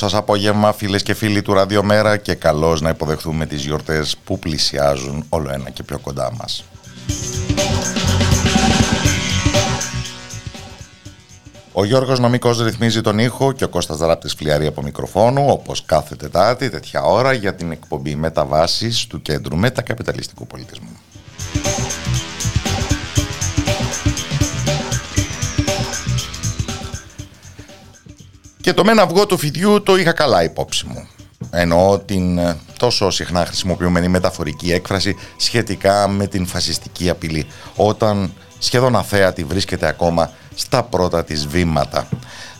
Σας απόγευμα φίλες και φίλοι του Ραδιομέρα και καλώς να υποδεχθούμε τις γιορτές που πλησιάζουν όλο ένα και πιο κοντά μας. Ο Γιώργος Νομικός ρυθμίζει τον ήχο και ο Κώστας Δράπτης φλιαρεί από μικροφόνου όπως κάθε Τετάρτη τέτοια ώρα για την εκπομπή μεταβάσεις του Κέντρου Μετακαπιταλιστικού Πολιτισμού. Και το μένα αυγό του φιδιού το είχα καλά υπόψη μου. Εννοώ την ε, τόσο συχνά χρησιμοποιούμενη μεταφορική έκφραση σχετικά με την φασιστική απειλή, όταν σχεδόν αθέατη βρίσκεται ακόμα στα πρώτα της βήματα.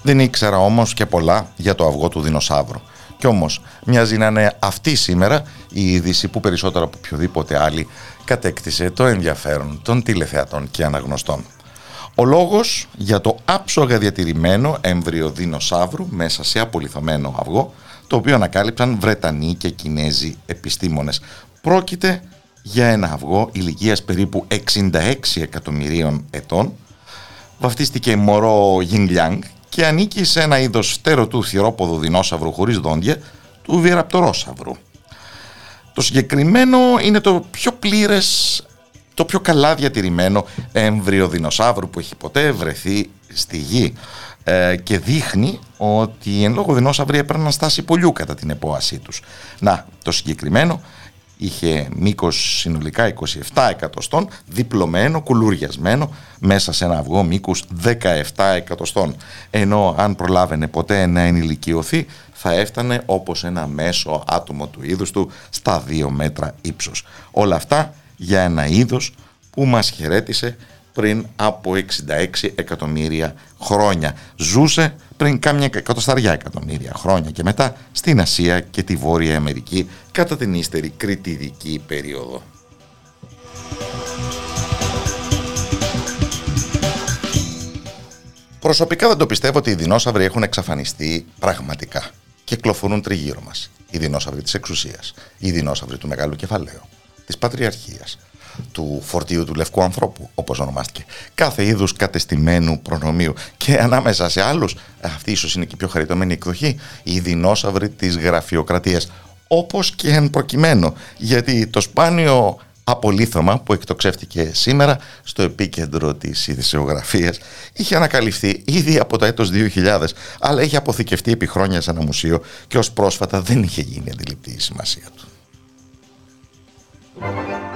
Δεν ήξερα όμως και πολλά για το αυγό του δεινοσαύρου. Κι όμως μοιάζει να είναι αυτή σήμερα η είδηση που περισσότερο από οποιοδήποτε άλλη κατέκτησε το ενδιαφέρον των τηλεθεατών και αναγνωστών. Ο λόγος για το άψογα διατηρημένο έμβριο δεινοσαύρου μέσα σε απολυθωμένο αυγό, το οποίο ανακάλυψαν Βρετανοί και Κινέζοι επιστήμονες. Πρόκειται για ένα αυγό ηλικίας περίπου 66 εκατομμυρίων ετών, βαφτίστηκε μωρό Γιντλιάνγκ και ανήκει σε ένα είδος φτέρωτου θηρόποδου δεινόσαυρου χωρίς δόντια, του βιεραπτορόσαυρου. Το συγκεκριμένο είναι το πιο πλήρες το πιο καλά διατηρημένο έμβριο δεινοσαύρου που έχει ποτέ βρεθεί στη γη ε, και δείχνει ότι εν λόγω δεινόσαυροι έπρεπε να στάσει πολιού κατά την επόασή τους. Να, το συγκεκριμένο είχε μήκος συνολικά 27 εκατοστών, διπλωμένο, κουλουριασμένο μέσα σε ένα αυγό μήκους 17 εκατοστών. Ενώ αν προλάβαινε ποτέ να ενηλικιωθεί θα έφτανε όπως ένα μέσο άτομο του είδους του στα 2 μέτρα ύψος. Όλα αυτά για ένα είδος που μας χαιρέτησε πριν από 66 εκατομμύρια χρόνια. Ζούσε πριν κάμια εκατοσταριά εκατομμύρια χρόνια και μετά στην Ασία και τη Βόρεια Αμερική κατά την ύστερη κριτιδική περίοδο. Προσωπικά δεν το πιστεύω ότι οι δεινόσαυροι έχουν εξαφανιστεί πραγματικά. Κυκλοφορούν τριγύρω μας. Οι δεινόσαυροι της εξουσίας, οι δεινόσαυροι του μεγάλου κεφαλαίου, της πατριαρχίας, του φορτίου του λευκού ανθρώπου, όπως ονομάστηκε. Κάθε είδους κατεστημένου προνομίου. Και ανάμεσα σε άλλους, αυτή ίσως είναι και η πιο χαριτωμένη εκδοχή, οι δεινόσαυροι της γραφειοκρατίας. Όπως και εν προκειμένου, γιατί το σπάνιο απολύθωμα που εκτοξεύτηκε σήμερα στο επίκεντρο της ειδησιογραφίας είχε ανακαλυφθεί ήδη από το έτος 2000 αλλά είχε αποθηκευτεί επί χρόνια σε ένα μουσείο και ως πρόσφατα δεν είχε γίνει αντιληπτή η σημασία του. Thank you.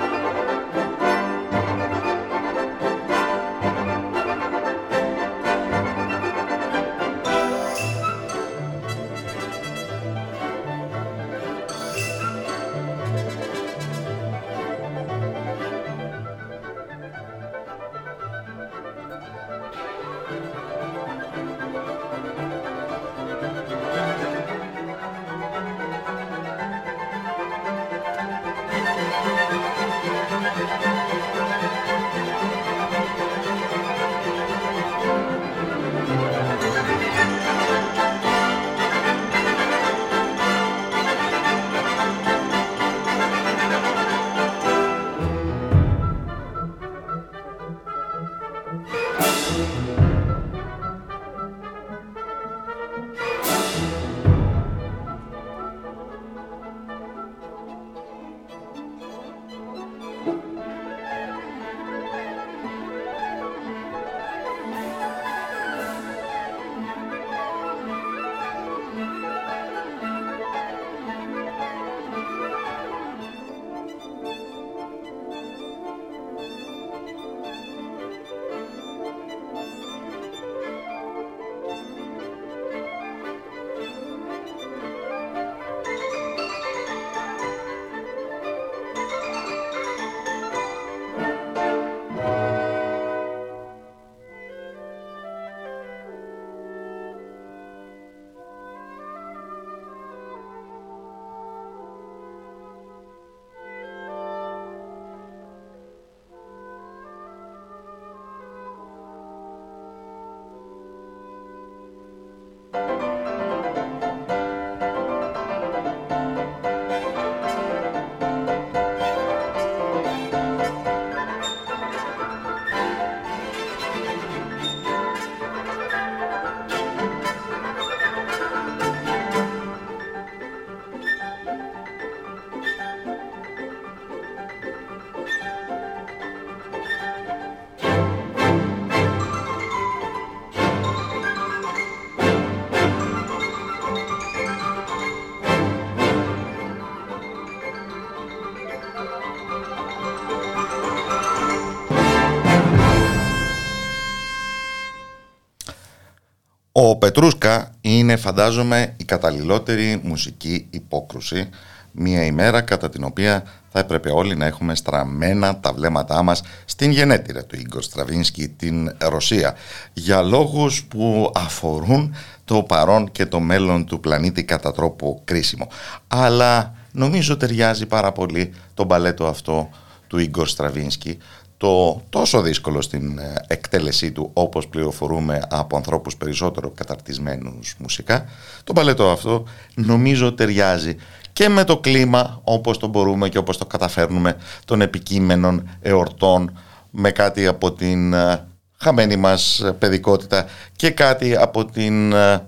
Ο Πετρούσκα είναι φαντάζομαι η καταλληλότερη μουσική υπόκρουση. Μια ημέρα κατά την οποία θα έπρεπε όλοι να έχουμε στραμμένα τα βλέμματά μας στην γενέτειρα του Ίγκορ Στραβίνσκι, την Ρωσία, για λόγους που αφορούν το παρόν και το μέλλον του πλανήτη κατά τρόπο κρίσιμο. Αλλά νομίζω ταιριάζει πάρα πολύ το μπαλέτο αυτό του Ίγκορ Στραβίνσκι, το τόσο δύσκολο στην ε, εκτέλεσή του όπως πληροφορούμε από ανθρώπους περισσότερο καταρτισμένους μουσικά το παλέτο αυτό νομίζω ταιριάζει και με το κλίμα όπως το μπορούμε και όπως το καταφέρνουμε των επικείμενων εορτών με κάτι από την ε, χαμένη μας παιδικότητα και κάτι από την ε,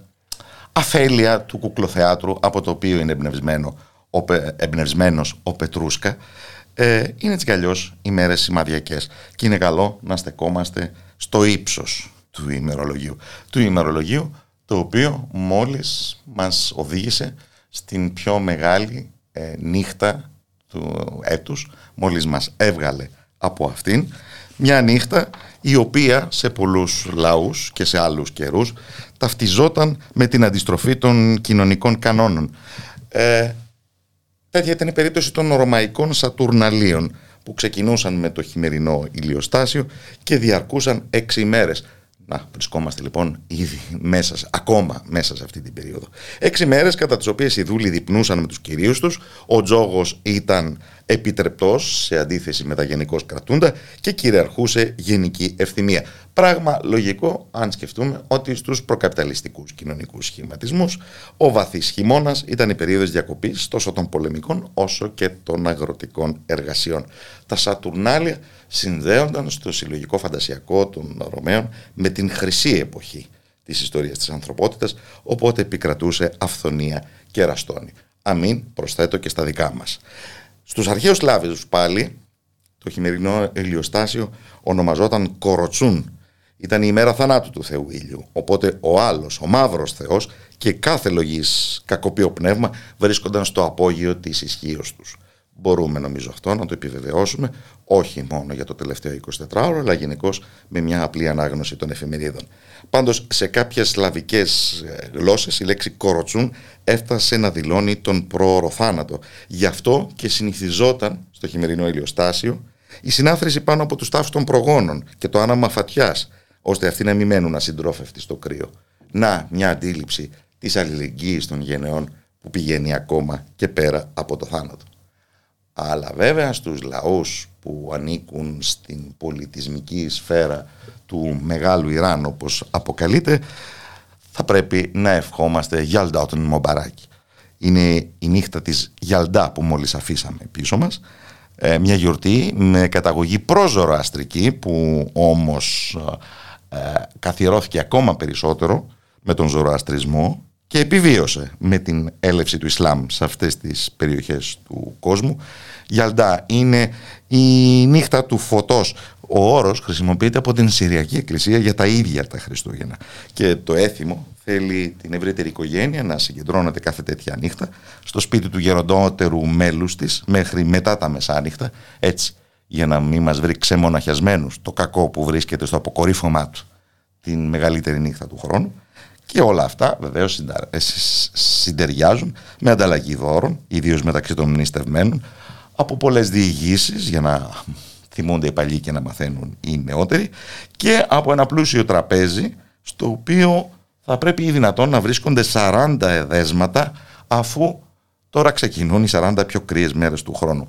αφέλεια του κουκλοθεάτρου από το οποίο είναι εμπνευσμένο, ο, εμπνευσμένος ο Πετρούσκα ε, είναι έτσι κι αλλιώς ημέρες σημαδιακές και είναι καλό να στεκόμαστε στο ύψος του ημερολογίου. Του ημερολογίου το οποίο μόλις μας οδήγησε στην πιο μεγάλη ε, νύχτα του έτους, μόλις μας έβγαλε από αυτήν, μια νύχτα η οποία σε πολλούς λαούς και σε άλλους καιρούς ταυτιζόταν με την αντιστροφή των κοινωνικών κανόνων. Ε, τέτοια ήταν η περίπτωση των ρωμαϊκών Σατουρναλίων που ξεκινούσαν με το χειμερινό ηλιοστάσιο και διαρκούσαν έξι ημέρες να, βρισκόμαστε λοιπόν ήδη μέσα, ακόμα μέσα σε αυτή την περίοδο. Έξι μέρε κατά τις οποίες οι δούλοι διπνούσαν με τους κυρίους τους, ο τζόγος ήταν επιτρεπτός σε αντίθεση με τα γενικώς κρατούντα και κυριαρχούσε γενική ευθυμία. Πράγμα λογικό αν σκεφτούμε ότι στους προκαπιταλιστικούς κοινωνικούς σχηματισμούς ο βαθύς χειμώνας ήταν η περίοδος διακοπής τόσο των πολεμικών όσο και των αγροτικών εργασιών. Τα Σατουρνάλια συνδέονταν στο συλλογικό φαντασιακό των Ρωμαίων με την χρυσή εποχή της ιστορίας της ανθρωπότητας, οπότε επικρατούσε αυθονία και ραστόνη. Αμήν προσθέτω και στα δικά μας. Στους αρχαίους Σλάβες πάλι, το χειμερινό ελιοστάσιο ονομαζόταν Κοροτσούν. Ήταν η ημέρα θανάτου του Θεού Ήλιου. Οπότε ο άλλος, ο μαύρος Θεός και κάθε λογής κακοποιό πνεύμα βρίσκονταν στο απόγειο της ισχύως τους. Μπορούμε νομίζω αυτό να το επιβεβαιώσουμε όχι μόνο για το τελευταίο 24ωρο αλλά γενικώ με μια απλή ανάγνωση των εφημερίδων. Πάντως σε κάποιες σλαβικές ε, γλώσσες η λέξη κοροτσούν έφτασε να δηλώνει τον πρόωρο θάνατο. Γι' αυτό και συνηθιζόταν στο χειμερινό ηλιοστάσιο η συνάθρηση πάνω από τους τάφους των προγόνων και το άναμα φατιάς ώστε αυτοί να μην μένουν ασυντρόφευτοι στο κρύο. Να μια αντίληψη της αλληλεγγύης των γενεών που πηγαίνει ακόμα και πέρα από το θάνατο. Αλλά βέβαια στους λαούς που ανήκουν στην πολιτισμική σφαίρα του Μεγάλου Ιράν όπως αποκαλείται θα πρέπει να ευχόμαστε Γιαλντά τον Μομπαράκη. Είναι η νύχτα της Γιαλντά που μόλις αφήσαμε πίσω μας ε, μια γιορτή με καταγωγή προζωροαστρική που όμως ε, καθιερώθηκε ακόμα περισσότερο με τον ζωροαστρισμό και επιβίωσε με την έλευση του Ισλάμ σε αυτές τις περιοχές του κόσμου. Γιαλντά είναι η νύχτα του φωτός. Ο όρος χρησιμοποιείται από την Συριακή Εκκλησία για τα ίδια τα Χριστούγεννα. Και το έθιμο θέλει την ευρύτερη οικογένεια να συγκεντρώνεται κάθε τέτοια νύχτα στο σπίτι του γεροντότερου μέλους της μέχρι μετά τα μεσάνυχτα, έτσι για να μην μας βρει ξεμοναχιασμένους το κακό που βρίσκεται στο αποκορύφωμά του την μεγαλύτερη νύχτα του χρόνου και όλα αυτά βεβαίως ε, συντεριάζουν με ανταλλαγή δώρων, ιδίως μεταξύ των μνηστευμένων, από πολλές διηγήσεις για να θυμούνται οι παλιοί και να μαθαίνουν οι νεότεροι και από ένα πλούσιο τραπέζι στο οποίο θα πρέπει ή δυνατόν να βρίσκονται 40 εδέσματα αφού τώρα ξεκινούν οι 40 πιο κρύες μέρες του χρόνου.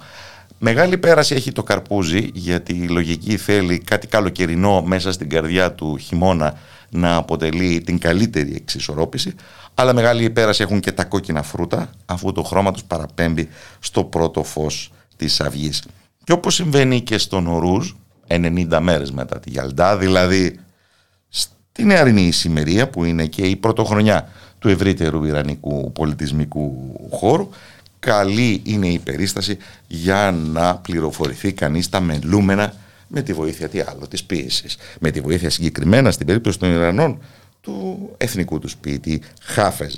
Μεγάλη πέραση έχει το καρπούζι γιατί η λογική θέλει κάτι καλοκαιρινό μέσα στην καρδιά του χειμώνα να αποτελεί την καλύτερη εξισορρόπηση αλλά μεγάλη πέραση έχουν και τα κόκκινα φρούτα αφού το χρώμα τους παραπέμπει στο πρώτο φως της Αυγής. Και όπως συμβαίνει και στον Ορούζ 90 μέρες μετά τη Γιαλντά δηλαδή στην νεαρινή ησημερία που είναι και η πρωτοχρονιά του ευρύτερου ιρανικού πολιτισμικού χώρου καλή είναι η περίσταση για να πληροφορηθεί κανείς τα μελούμενα με τη βοήθεια τι άλλο της ποίησης. Με τη βοήθεια συγκεκριμένα στην περίπτωση των Ιρανών του εθνικού του ποιητή Χάφεζ.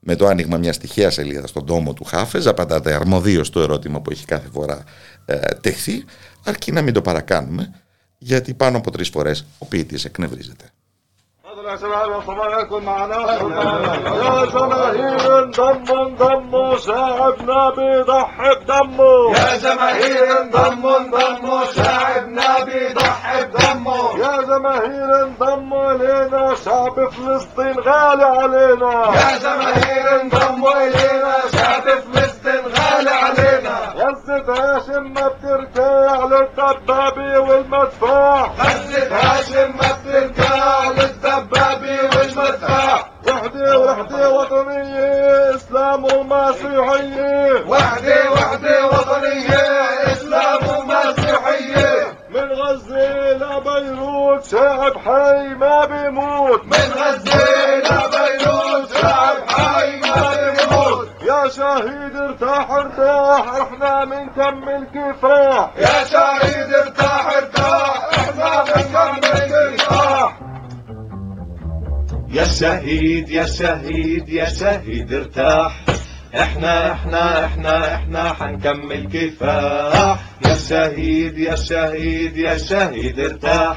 Με το άνοιγμα μιας τυχαία σελίδας στον τόμο του Χάφεζ απαντάτε αρμοδίως το ερώτημα που έχει κάθε φορά ε, τεχθεί αρκεί να μην το παρακάνουμε γιατί πάνω από τρεις φορές ο ποιητής εκνευρίζεται. يا جماهير انضموا انضموا شعبنا بيضحي بدمه يا جماهير انضموا انضموا شعبنا بيضحي بدمه يا جماهير انضموا الينا شعب فلسطين غالي علينا. يا جماهير انضموا الينا شعب فلسطين غالي علينا. هاشم ما بترتاح للدبابة والمدفع. غزة هاشم ما بترجع للدبابة والمدفع وحدة وحدة وطنية إسلام ومسيحية وحدة وحدة وطنية إسلام ومسيحية من غزة لبيروت شعب حي ما بيموت. من غزة شهيد ارتاح ارتاح إحنا بنكمل كفاح. يا شهيد ارتاح ارتاح إحنا بنكمل كفاح. يا شهيد يا شهيد يا شهيد ارتاح. إحنا إحنا إحنا إحنا حنكمل كفاح. يا شهيد يا شهيد يا شهيد ارتاح.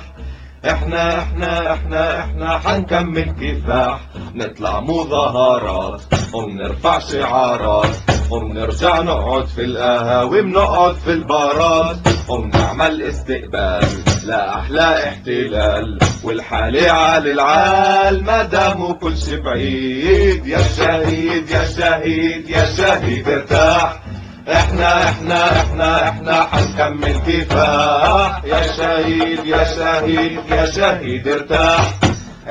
إحنا إحنا إحنا إحنا حنكمل كفاح. نطلع مظاهرات وبنرفع شعارات. وبنرجع نقعد في القهاوي بنقعد في البارات. وبنعمل استقبال لا أحلى احتلال. والحالة على العال ما داموا كل شي بعيد. يا شهيد يا شهيد يا شهيد ارتاح. إحنا إحنا إحنا إحنا حنكمل كفاح يا شهيد يا شهيد يا شهيد ارتاح.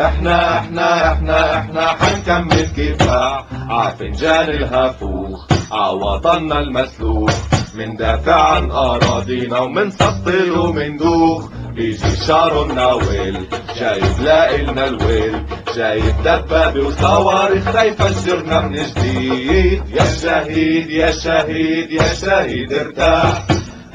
إحنا إحنا إحنا إحنا حنكمل كفاح عفنجان الهفوخ عوضنا المسلوخ. من دافع عن أراضينا ومن سطل ومندوخ بيجي شعره مناول جايب لنا الويل جايب دبابة وصواريخ تيفجرنا من جديد. يا شهيد يا شهيد يا شهيد ارتاح.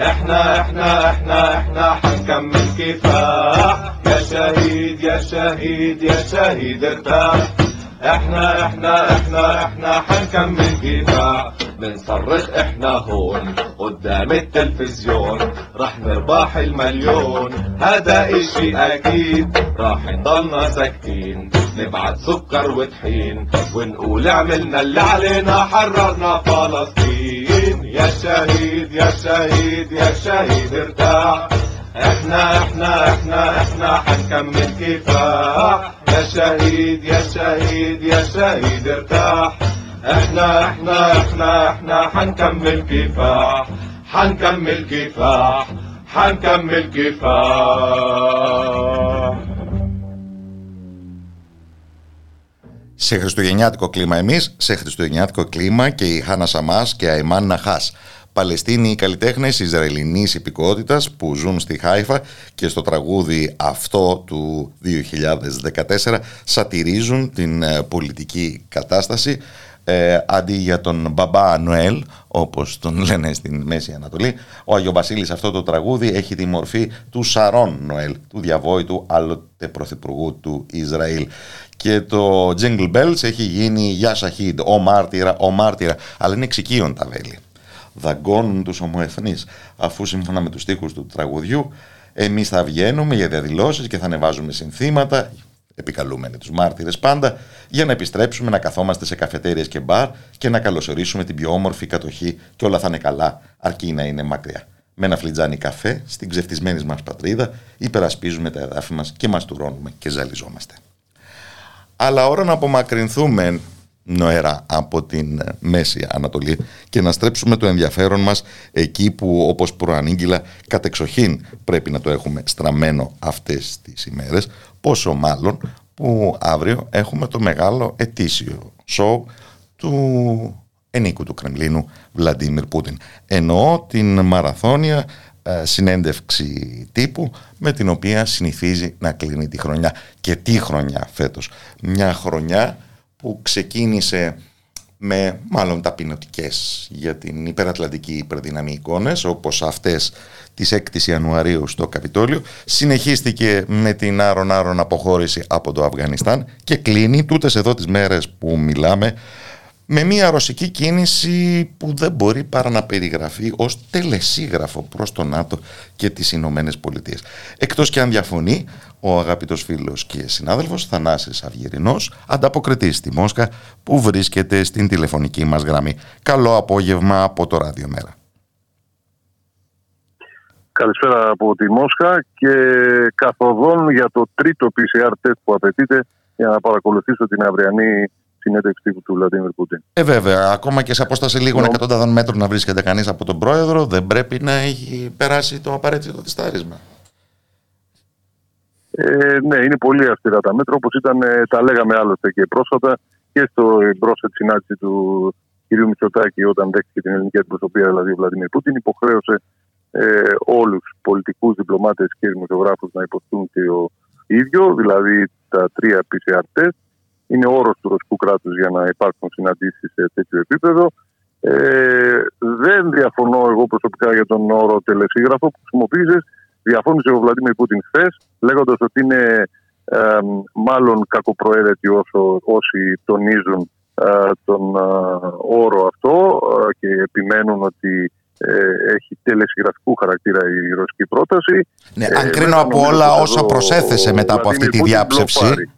إحنا إحنا إحنا إحنا حنكمل كفاح. يا شهيد يا شهيد يا شهيد ارتاح. إحنا إحنا إحنا إحنا حنكمل كفاح بنصرخ إحنا هون قدام التلفزيون راح نربح المليون. هذا إشي أكيد راح نضلنا ساكتين. نبعت سكر وطحين ونقول عملنا اللي علينا حررنا فلسطين. يا شهيد يا شهيد يا شهيد ارتاح. احنا احنا احنا احنا حنكمل كفاح يا شهيد يا شهيد يا شهيد ارتاح احنا احنا احنا احنا حنكمل كفاح حنكمل كفاح حنكمل كفاح Σε χριστουγεννιάτικο κλίμα εμείς, σε χριστουγεννιάτικο κλίμα και η Χάνα Σαμάς και η Αϊμάν Ναχάς. Παλαιστίνοι καλλιτέχνες Ισραηλινής υπηκότητας που ζουν στη Χάιφα και στο τραγούδι αυτό του 2014 σατυρίζουν την ε, πολιτική κατάσταση ε, αντί για τον Μπαμπά Νοέλ, όπως τον λένε στην Μέση Ανατολή, ο Άγιο Βασίλης αυτό το τραγούδι έχει τη μορφή του Σαρών Νοέλ, του διαβόητου άλλοτε πρωθυπουργού του Ισραήλ. Και το Jingle Bells έχει γίνει «Γεια Σαχίδ», «Ο Μάρτυρα», «Ο Μάρτυρα», αλλά είναι εξοικείων τα βέλη. Δαγκώνουν τους ομοεθνείς, αφού σύμφωνα με τους στίχους του τραγουδιού, εμείς θα βγαίνουμε για διαδηλώσεις και θα ανεβάζουμε συνθήματα επικαλούμενοι τους μάρτυρες πάντα, για να επιστρέψουμε να καθόμαστε σε καφετέριες και μπαρ και να καλωσορίσουμε την πιο όμορφη κατοχή και όλα θα είναι καλά, αρκεί να είναι μακριά. Με ένα φλιτζάνι καφέ, στην ξεφτισμένη μας πατρίδα, υπερασπίζουμε τα εδάφη μας και μας τουρώνουμε και ζαλιζόμαστε. Αλλά ώρα να απομακρυνθούμε νοερά από την Μέση Ανατολή και να στρέψουμε το ενδιαφέρον μας εκεί που όπως προανήγγυλα κατεξοχήν πρέπει να το έχουμε στραμμένο αυτές τις ημέρες πόσο μάλλον που αύριο έχουμε το μεγάλο ετήσιο σοου του ενίκου του Κρεμλίνου Βλαντίμιρ Πούτιν. Εννοώ την μαραθώνια ε, συνέντευξη τύπου με την οποία συνηθίζει να κλείνει τη χρονιά. Και τι χρονιά φέτος; Μια χρονιά που ξεκίνησε με μάλλον ταπεινωτικές για την υπερατλαντική υπερδυναμή εικόνες όπως αυτές της 6ης Ιανουαρίου στο Καπιτόλιο συνεχίστηκε με την άρον άρον αποχώρηση από το Αφγανιστάν και κλείνει τούτες εδώ τις μέρες που μιλάμε με μια ρωσική κίνηση που δεν μπορεί παρά να περιγραφεί ως τελεσίγραφο προς τον ΝΑΤΟ και τις Ηνωμένες Πολιτείες. Εκτός και αν διαφωνεί, ο αγαπητός φίλος και συνάδελφος Θανάσης Αυγερινός, ανταποκριτής στη Μόσχα που βρίσκεται στην τηλεφωνική μας γραμμή. Καλό απόγευμα από το Ράδιο Μέρα. Καλησπέρα από τη Μόσχα και καθοδόν για το τρίτο PCR test που απαιτείται για να παρακολουθήσω την αυριανή συνέντευξη του Βλαντίμιρ Πούτιν. Ε, βέβαια, ακόμα και σε απόσταση λίγων εκατοντάδων μέτρων να βρίσκεται κανείς από τον πρόεδρο, δεν πρέπει να έχει περάσει το απαραίτητο τεστάρισμα. Ε, ναι, είναι πολύ αυστηρά τα μέτρα, όπως ήταν, ε, τα λέγαμε άλλωστε και πρόσφατα και στο πρόσφατη συνάντηση του κ. Μητσοτάκη όταν δέχτηκε την ελληνική αντιπροσωπεία, δηλαδή ο Βλαντιμίρ Πούτιν, υποχρέωσε ε, όλους τους πολιτικούς, διπλωμάτες και δημοσιογράφους να υποστούν και ο ίδιο, δηλαδή τα τρία PCR test. Είναι όρος του ρωσικού κράτους για να υπάρχουν συναντήσεις σε τέτοιο επίπεδο. Ε, δεν διαφωνώ εγώ προσωπικά για τον όρο τελεσίγραφο που χρησιμοποίησες. Διαφώνησε ο Βλαντίμιρ Πούτιν χθες, λέγοντας ότι είναι ε, μάλλον κακοπροαίρετοι όσο, όσοι τονίζουν ε, τον ε, όρο αυτό ε, και επιμένουν ότι έχει τελεσυγραφικού χαρακτήρα η ρωσική πρόταση. Ναι, αν κρίνω από όλα όσα προσέθεσε μετά από αυτή τη διάψευση,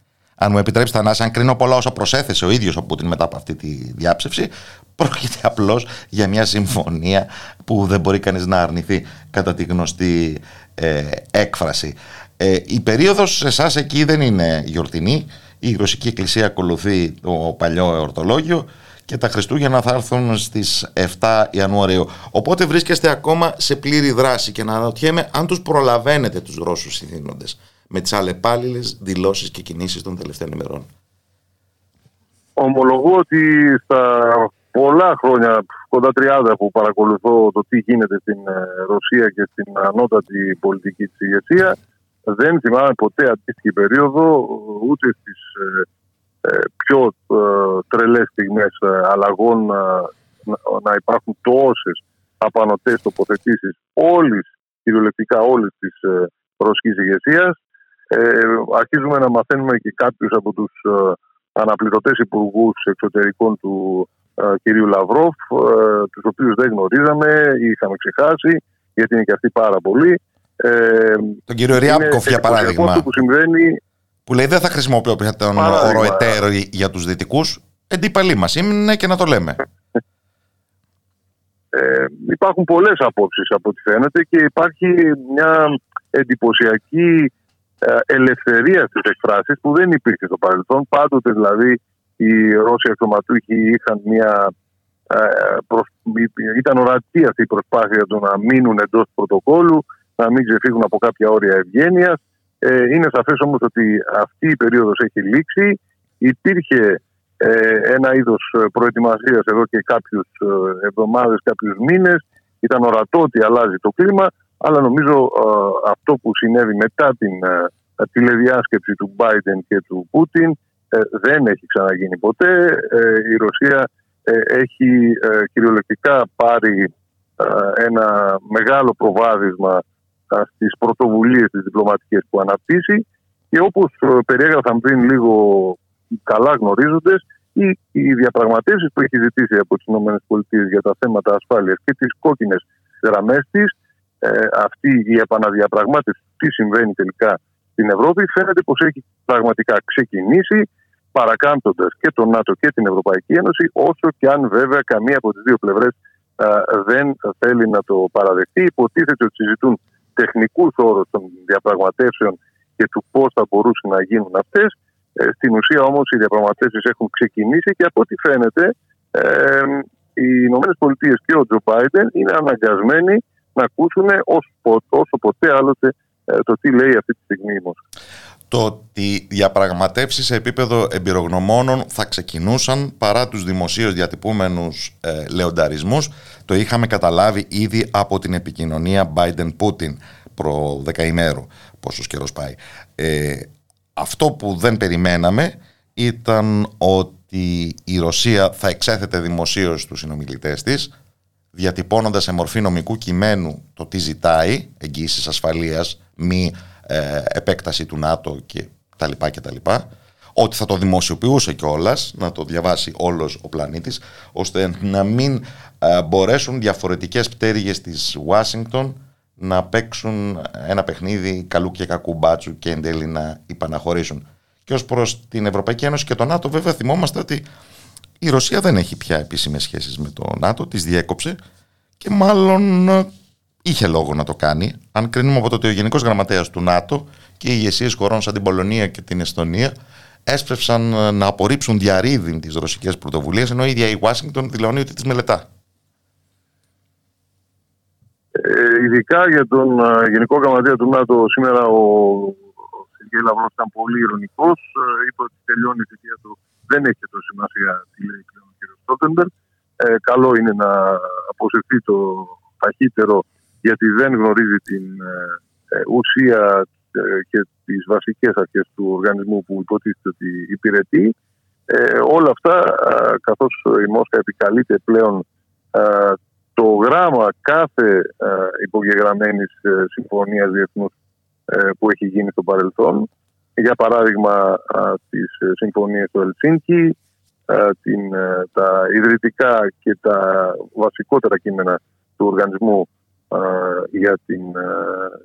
αν μου επιτρέψετε Ανάση, αν κρίνω πολλά όσα προσέθεσε ο ίδιος ο Πούτιν μετά από αυτή τη διάψευση, πρόκειται απλώς για μια συμφωνία που δεν μπορεί κανείς να αρνηθεί κατά τη γνωστή ε, έκφραση. Ε, η περίοδος σε εσάς εκεί δεν είναι γιορτινή. Η Ρωσική Εκκλησία ακολουθεί το παλιό εορτολόγιο και τα Χριστούγεννα θα έρθουν στις 7 Ιανουαρίου. Οπότε βρίσκεστε ακόμα σε πλήρη δράση και να αναρωτιέμαι αν τους προλαβαίνετε τους Ρώσους συνθήνοντες με τις αλλεπάλληλες δηλώσεις και κινήσεις των τελευταίων ημερών. Ομολογώ ότι στα πολλά χρόνια, κοντά 30 που παρακολουθώ το τι γίνεται στην ε, Ρωσία και στην ανώτατη πολιτική της ηγεσία, δεν θυμάμαι ποτέ αντίστοιχη περίοδο ούτε στις ε, ε, πιο τρελές στιγμές αλλαγών να υπάρχουν τόσες απανοτές τοποθετήσεις όλης, κυριολεκτικά όλης της ρωσικής ηγεσίας ε, αρχίζουμε να μαθαίνουμε και κάποιους από τους ε, αναπληρωτές υπουργούς εξωτερικών του ε, κυρίου Λαυρόφ, ε, τους οποίους δεν γνωρίζαμε, είχαμε ξεχάσει, γιατί είναι και αυτοί πάρα πολλοί. Ε, τον κύριο Ριάπκοφ, για παράδειγμα, που, συμβαίνει... που λέει δεν θα χρησιμοποιώ πια τον όρο εταίρο για τους δυτικούς, εντύπαλοι μας είναι και να το λέμε. Ε, υπάρχουν πολλές απόψεις από ό,τι φαίνεται και υπάρχει μια εντυπωσιακή ε, ελευθερία στις εκφράσεις που δεν υπήρχε στο παρελθόν. Πάντοτε δηλαδή οι Ρώσοι αξιωματούχοι είχαν μια. Ε, ήταν ορατή αυτή η προσπάθεια του να μείνουν εντός πρωτοκόλου, να μην ξεφύγουν από κάποια όρια ευγένειας. Ε, είναι σαφές όμως ότι αυτή η περίοδος έχει λήξει. Υπήρχε ένα είδος προετοιμασίας εδώ και κάποιους εβδομάδες, κάποιους μήνες. Ήταν ορατό ότι αλλάζει το κλίμα αλλά νομίζω ε, αυτό που συνέβη μετά την ε, τηλεδιάσκεψη του Biden και του Πούτιν ε, δεν έχει ξαναγίνει ποτέ. Η Ρωσία έχει κυριολεκτικά πάρει ένα μεγάλο προβάδισμα στις πρωτοβουλίες τις διπλωματικές που αναπτύσσει και όπως περιέγραφαν πριν λίγο καλά γνωρίζοντες οι, οι διαπραγματεύσεις που έχει ζητήσει από τις ΗΠΑ για τα θέματα ασφάλειας και τις κόκκινες γραμμές της ε, αυτή η επαναδιαπραγμάτευση τι συμβαίνει τελικά στην Ευρώπη φαίνεται πως έχει πραγματικά ξεκινήσει παρακάμπτοντας και τον ΝΑΤΟ και την Ευρωπαϊκή Ένωση όσο και αν βέβαια καμία από τις δύο πλευρές δεν θέλει να το παραδεχτεί. Υποτίθεται ότι συζητούν τεχνικούς όρους των διαπραγματεύσεων και του πώς θα μπορούσαν να γίνουν αυτές. Ε, στην ουσία όμως οι διαπραγματεύσεις έχουν ξεκινήσει και από ό,τι φαίνεται ε, οι ΗΠΑ και ο Τζο Μπάιντεν είναι αναγκασμένοι να ακούσουν όσο, όσο ποτέ άλλοτε ε, το τι λέει αυτή τη στιγμή η Μόσχα. Το ότι διαπραγματεύσεις σε επίπεδο εμπειρογνωμόνων θα ξεκινούσαν παρά τους δημοσίως διατυπούμενους ε, λεονταρισμούς το είχαμε καταλάβει ήδη από την επικοινωνία Biden-Putin προ δεκαημέρου πόσος καιρός πάει. Ε, αυτό που δεν περιμέναμε ήταν ότι η Ρωσία θα εξέθετε δημοσίως τους συνομιλητές της διατυπώνοντας σε μορφή νομικού κειμένου το τι ζητάει, εγγύησης ασφαλείας, μη ε, επέκταση του ΝΑΤΟ και τα λοιπά και τα λοιπά, ότι θα το δημοσιοποιούσε κιόλας, να το διαβάσει όλος ο πλανήτης, ώστε να μην ε, μπορέσουν διαφορετικές πτέρυγες της Ουάσιγκτον να παίξουν ένα παιχνίδι καλού και κακού μπάτσου και εν τέλει να υπαναχωρήσουν. Και ως προς την Ευρωπαϊκή Ένωση και το ΝΑΤΟ βέβαια θυμόμαστε ότι η Ρωσία δεν έχει πια επίσημες σχέσεις με το ΝΑΤΟ, τις διέκοψε και μάλλον ε, είχε λόγο να το κάνει. Αν κρίνουμε από το ότι ο Γενικός Γραμματέας του ΝΑΤΟ και οι ηγεσίες χωρών σαν την Πολωνία και την Εστονία έσπευσαν ε, να απορρίψουν διαρρήδην τις ρωσικές πρωτοβουλίες, ενώ η ίδια η Ουάσιγκτον δηλώνει ότι τις μελετά. Ε, ειδικά για τον Γενικό Γραμματέα του ΝΑΤΟ σήμερα ο Σεργέη Λαυρός ήταν πολύ ηρωνικό. Είπε ότι τελειώνει η θητεία του δεν έχει τόσο σημασία τι λέει πλέον ο κ. Στόλτεμπερ. Ε, καλό είναι να αποσυρθεί το ταχύτερο γιατί δεν γνωρίζει την ουσία και τις βασικές αρχές του οργανισμού που υποτίθεται ότι υπηρετεί. Ε, όλα αυτά, καθώς η Μόσχα επικαλείται πλέον το γράμμα κάθε ε, υπογεγραμμένης ε, συμφωνίας διεθνούς ε, που έχει γίνει στο παρελθόν. Για παράδειγμα τις συμφωνίες του Ελσίνκη, την, τα ιδρυτικά και τα βασικότερα κείμενα του οργανισμού για την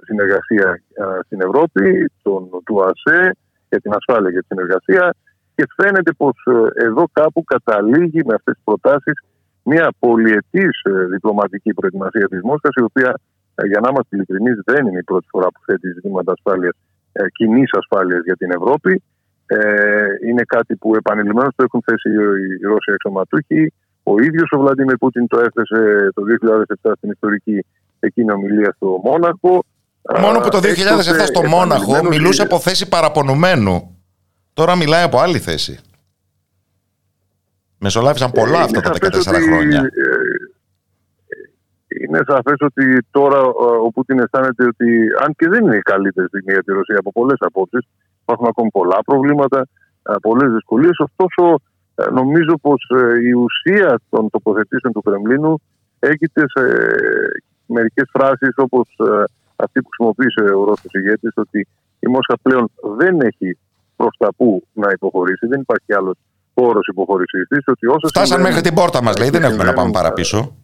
συνεργασία στην Ευρώπη, τον, του ΑΣΕ, για την ασφάλεια και την συνεργασία. Και φαίνεται πως εδώ κάπου καταλήγει με αυτές τις προτάσεις μια πολυετής ε, διπλωματική προετοιμασία της Μόσχας, η οποία, ε, για να είμαστε ειλικρινείς, δεν είναι η πρώτη φορά που θέτει ζητήματα ασφάλειας, ε, κοινή ασφάλειας για την Ευρώπη. είναι κάτι που επανειλημμένως το έχουν θέσει οι Ρώσοι εξωματούχοι. Ο ίδιος ο Βλαντίμιρ Πούτιν το έθεσε το 2007 στην ιστορική εκείνη ομιλία στο Μόναχο. Μόνο που το 2007 στο Μόναχο μιλούσε από θέση παραπονουμένου. Τώρα μιλάει από άλλη θέση. Μεσολάβησαν πολλά ε, αυτά τα 14 χρόνια. Ε, είναι σαφές ότι τώρα ο Πούτιν αισθάνεται ότι, αν και δεν είναι η καλύτερη στιγμή για τη Ρωσία από πολλές απόψεις, υπάρχουν ακόμη πολλά προβλήματα, πολλές δυσκολίες. Ωστόσο, νομίζω πως η ουσία των τοποθετήσεων του Κρεμλίνου έγινε σε μερικές φράσεις όπως αυτή που χρησιμοποίησε ο Ρώσος ηγέτης, ότι η Μόσχα πλέον δεν έχει προς τα που να υποχωρήσει, δεν υπάρχει άλλος χώρος υποχώρησής της. Φτάσαν μέχρι την πόρτα μας, λέει. Δεν έχουμε να πάμε παραπίσω.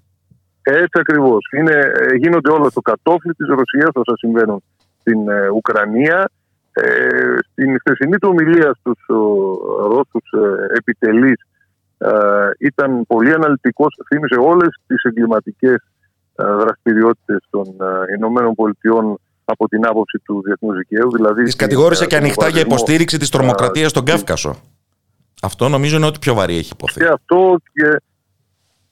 Έτσι ακριβώς. Ε, γίνονται όλα στο κατόφλι της Ρωσίας όσα συμβαίνουν στην ε, Ουκρανία. Ε, στην χθεσινή του ομιλία στους Ρώσους ε, επιτελείς ε, ήταν πολύ αναλυτικός. Θύμισε όλες τις εγκληματικές ε, δραστηριότητες των Ηνωμένων Πολιτειών από την άποψη του διεθνούς δικαίου. Δηλαδή, τις κατηγόρησε και ανοιχτά για υποστήριξη της τρομοκρατίας στον Κάφκασο. Αυτό νομίζω είναι ότι πιο βαρύ έχει υποθεί. Και αυτό και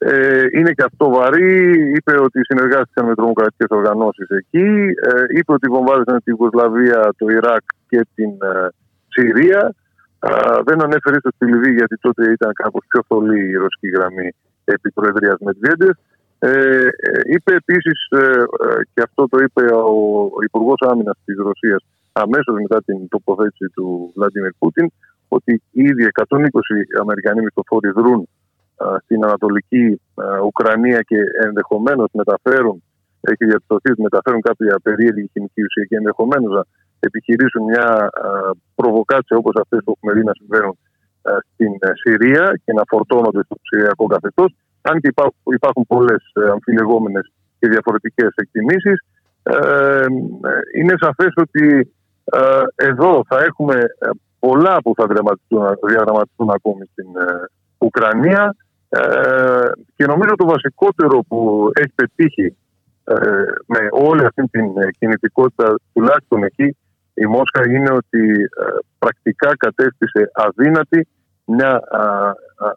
ε, είναι και αυτό βαρύ. Είπε ότι συνεργάστηκαν με τρομοκρατικές οργανώσεις εκεί. Ε, είπε ότι βομβάρδισαν την Ιουγκοσλαβία, το Ιράκ και την ε, Συρία. δεν ανέφερε ίσως τη Λιβύη γιατί τότε ήταν κάπως πιο θολή η ρωσική γραμμή επί Προεδρίας Μετβιέντε. Ε, ε, είπε επίσης, ε, και αυτό το είπε ο, ο Υπουργός Άμυνας της Ρωσίας αμέσως μετά την τοποθέτηση του Βλαντιμίρ Πούτιν, ότι ήδη 120 Αμερικανοί μισθοφόροι δρούν στην Ανατολική Ουκρανία και ενδεχομένως μεταφέρουν, έχει διαπιστωθεί ότι μεταφέρουν κάποια περίεργη χημική ουσία και ενδεχομένως να επιχειρήσουν μια προβοκάτσια όπως αυτές που έχουμε δει να συμβαίνουν στην ε, Συρία και να φορτώνονται στο Συριακό καθεστώς. Αν και υπάρχουν πολλές ε, αμφιλεγόμενες και διαφορετικές εκτιμήσεις, ε, είναι σαφές ότι εδώ θα έχουμε πολλά που θα διαδραματιστούν ακόμη στην ε, Ουκρανία ε, και νομίζω το βασικότερο που έχει πετύχει ε, με όλη αυτή την κινητικότητα τουλάχιστον εκεί η Μόσχα είναι ότι πρακτικά κατέστησε αδύνατη μια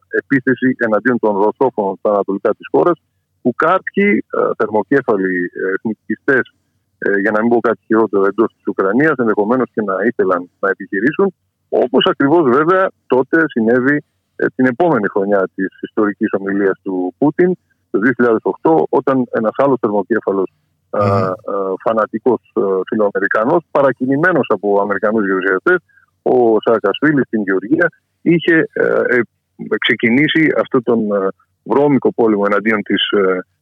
επίθεση εναντίον των ρωσόφωνων στα ανατολικά της χώρας που κάποιοι θερμοκέφαλοι εθνικιστές για να μην πω κάτι χειρότερο εντός της Ουκρανίας ενδεχομένως και να ήθελαν να επιχειρήσουν Όπως ακριβώς βέβαια τότε συνέβη ε, την επόμενη χρονιά της ιστορικής ομιλίας του Πούτιν, το 2008, όταν ένας άλλος θερμοκέφαλος mm. φανατικός φιλοαμερικανός, παρακινημένος από Αμερικανούς γεωργιαστέ, ο Σακασβίλη στην Γεωργία, είχε ε, ε, ξεκινήσει αυτόν τον βρώμικο πόλεμο εναντίον της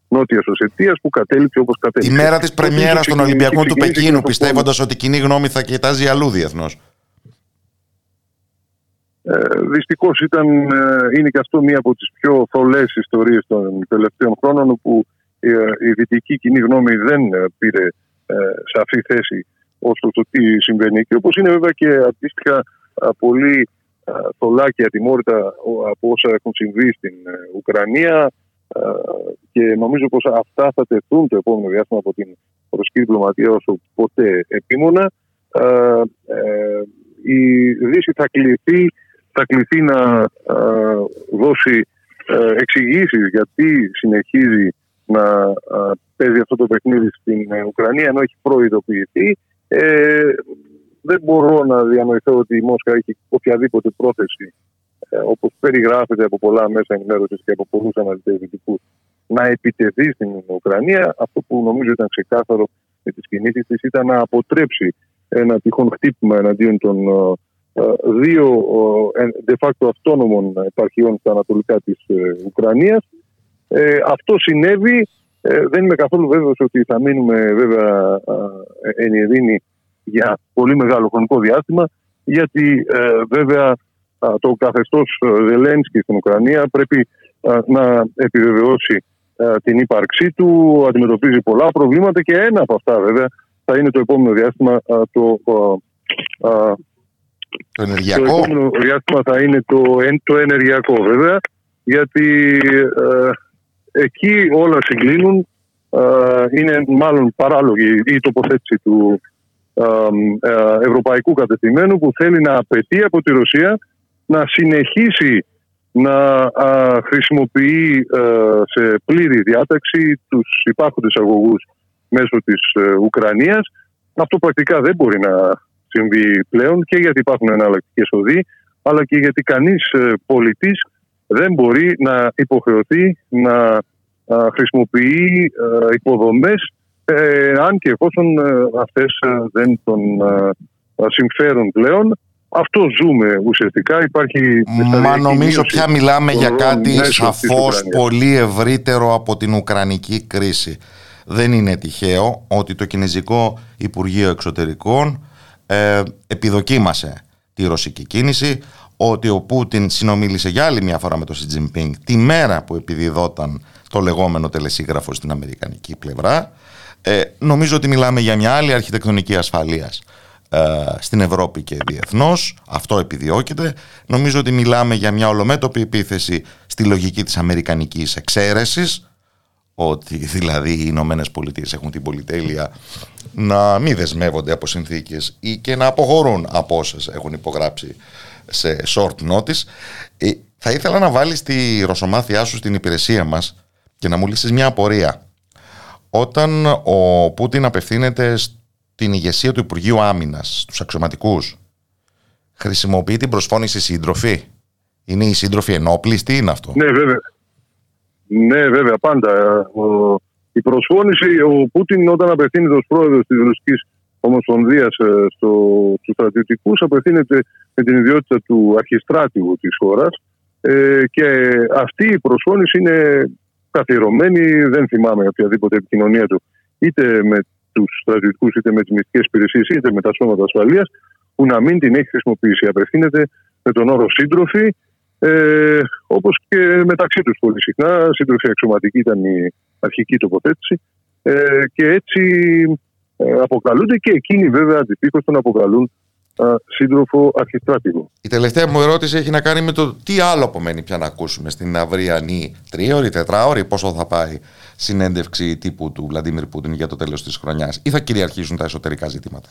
Νότιας Οσετίας που κατέληξε όπως κατέληξε. Η μέρα της πρεμιέρας των Ολυμπιακών του Πεκίνου, πιστεύοντας ότι η κοινή γνώμη θα κοιτάζει αλλού διεθνώς. Ε, Δυστυχώς είναι και αυτό μία από τις πιο θολές ιστορίες των τελευταίων χρόνων, όπου η δυτική κοινή γνώμη δεν πήρε σαφή θέση ως το τι συμβαίνει. Και όπως είναι βέβαια και αντίστοιχα πολύ θολά και ατιμόρυτα από όσα έχουν συμβεί στην Ουκρανία, και νομίζω πως αυτά θα τεθούν το επόμενο διάστημα από την ρωσική διπλωματία όσο ποτέ επίμονα. Ε, η Δύση θα κληθεί, θα κληθεί να δώσει ε, εξηγήσεις γιατί συνεχίζει να παίζει αυτό το παιχνίδι στην ε, Ουκρανία ενώ έχει προειδοποιηθεί. Ε, δεν μπορώ να διανοηθώ ότι η Μόσχα έχει οποιαδήποτε πρόθεση ε, όπως περιγράφεται από πολλά μέσα ενημέρωσης και από πολλούς αναλυτές δυτικού, να επιτεθεί στην Ουκρανία. Αυτό που νομίζω ήταν ξεκάθαρο με τι κινήσει της ήταν να αποτρέψει ένα τυχόν χτύπημα εναντίον των ε, ε, δύο de facto αυτόνομων επαρχιών στα ανατολικά της Ουκρανίας. αυτό συνέβη. δεν είμαι καθόλου βέβαιος ότι θα μείνουμε βέβαια εν ειρήνη για πολύ μεγάλο χρονικό διάστημα γιατί βέβαια το καθεστώς ε, Ζελένσκι στην Ουκρανία πρέπει να επιβεβαιώσει την ύπαρξή του, αντιμετωπίζει πολλά προβλήματα και ένα από αυτά βέβαια θα είναι το επόμενο διάστημα το, το ενεργειακό. Το επόμενο διάστημα θα είναι το, το ενεργειακό βέβαια γιατί ε, εκεί όλα συγκλίνουν είναι μάλλον παράλογη η τοποθέτηση του ευρωπαϊκού κατευθυμένου που θέλει να απαιτεί από τη Ρωσία να συνεχίσει να χρησιμοποιεί ε, σε πλήρη διάταξη τους υπάρχοντες αγωγούς μέσω της ε, Ουκρανίας. Αυτό πρακτικά δεν μπορεί να συμβεί πλέον και γιατί υπάρχουν εναλλακτικές οδοί αλλά και γιατί κανείς ε, πολιτής δεν μπορεί να υποχρεωθεί να χρησιμοποιεί υποδομές αν και εφόσον αυτές δεν τον συμφέρουν πλέον αυτό ζούμε ουσιαστικά. Υπάρχει Μα νομίζω πια μιλάμε για κάτι σαφώς πολύ ευρύτερο από την Ουκρανική κρίση. Δεν είναι τυχαίο ότι το Κινέζικο Υπουργείο Εξωτερικών ε, επιδοκίμασε τη ρωσική κίνηση, ότι ο Πούτιν συνομίλησε για άλλη μια φορά με τον Σιτζιμπίνγκ τη μέρα που επιδιδόταν το λεγόμενο τελεσίγραφο στην Αμερικανική πλευρά. Ε, νομίζω ότι μιλάμε για μια άλλη αρχιτεκτονική ασφαλείας ε, στην Ευρώπη και διεθνώς. Αυτό επιδιώκεται. Νομίζω ότι μιλάμε για μια ολομέτωπη επίθεση στη λογική της αμερικανικής εξαίρεσης ότι δηλαδή οι Ηνωμένες Πολιτείες έχουν την πολυτέλεια να μην δεσμεύονται από συνθήκες ή και να αποχωρούν από όσες έχουν υπογράψει σε short notice. Ε, θα ήθελα να βάλεις τη ρωσομάθειά σου στην υπηρεσία μας και να μου λύσεις μια απορία. Όταν ο Πούτιν απευθύνεται την ηγεσία του Υπουργείου Άμυνας, του αξιωματικούς, χρησιμοποιεί την προσφώνηση σύντροφη. Είναι η σύντροφη ενόπλης, τι είναι αυτό; Ναι, βέβαια. Ναι, βέβαια, πάντα. η προσφώνηση, ο Πούτιν όταν απευθύνεται ως πρόεδρος της Ρωσικής Ομοσπονδίας ε, στους στρατιωτικούς, απευθύνεται με την ιδιότητα του αρχιστράτηγου της χώρας. Ε, και αυτή η προσφώνηση είναι καθιερωμένη, δεν θυμάμαι οποιαδήποτε επικοινωνία του, είτε με τους στρατιωτικούς είτε με τις μυστικές υπηρεσίες είτε με τα σώματα ασφαλείας, που να μην την έχει χρησιμοποιήσει. Απευθύνεται με τον όρο σύντροφοι, ε, όπως και μεταξύ τους πολύ συχνά. Σύντροφοι αξιωματική ήταν η αρχική τοποθέτηση. Ε, και έτσι ε, αποκαλούνται και εκείνοι βέβαια αντιστοίχω τον αποκαλούν σύντροφο αρχιστράτηγο. Η τελευταία μου ερώτηση έχει να κάνει με το τι άλλο απομένει πια να ακούσουμε στην αυριανή τρίωρη, τετράωρη, πόσο θα πάει συνέντευξη τύπου του Βλαντίμιρ Πούτιν για το τέλος της χρονιάς ή θα κυριαρχήσουν τα εσωτερικά ζητήματα.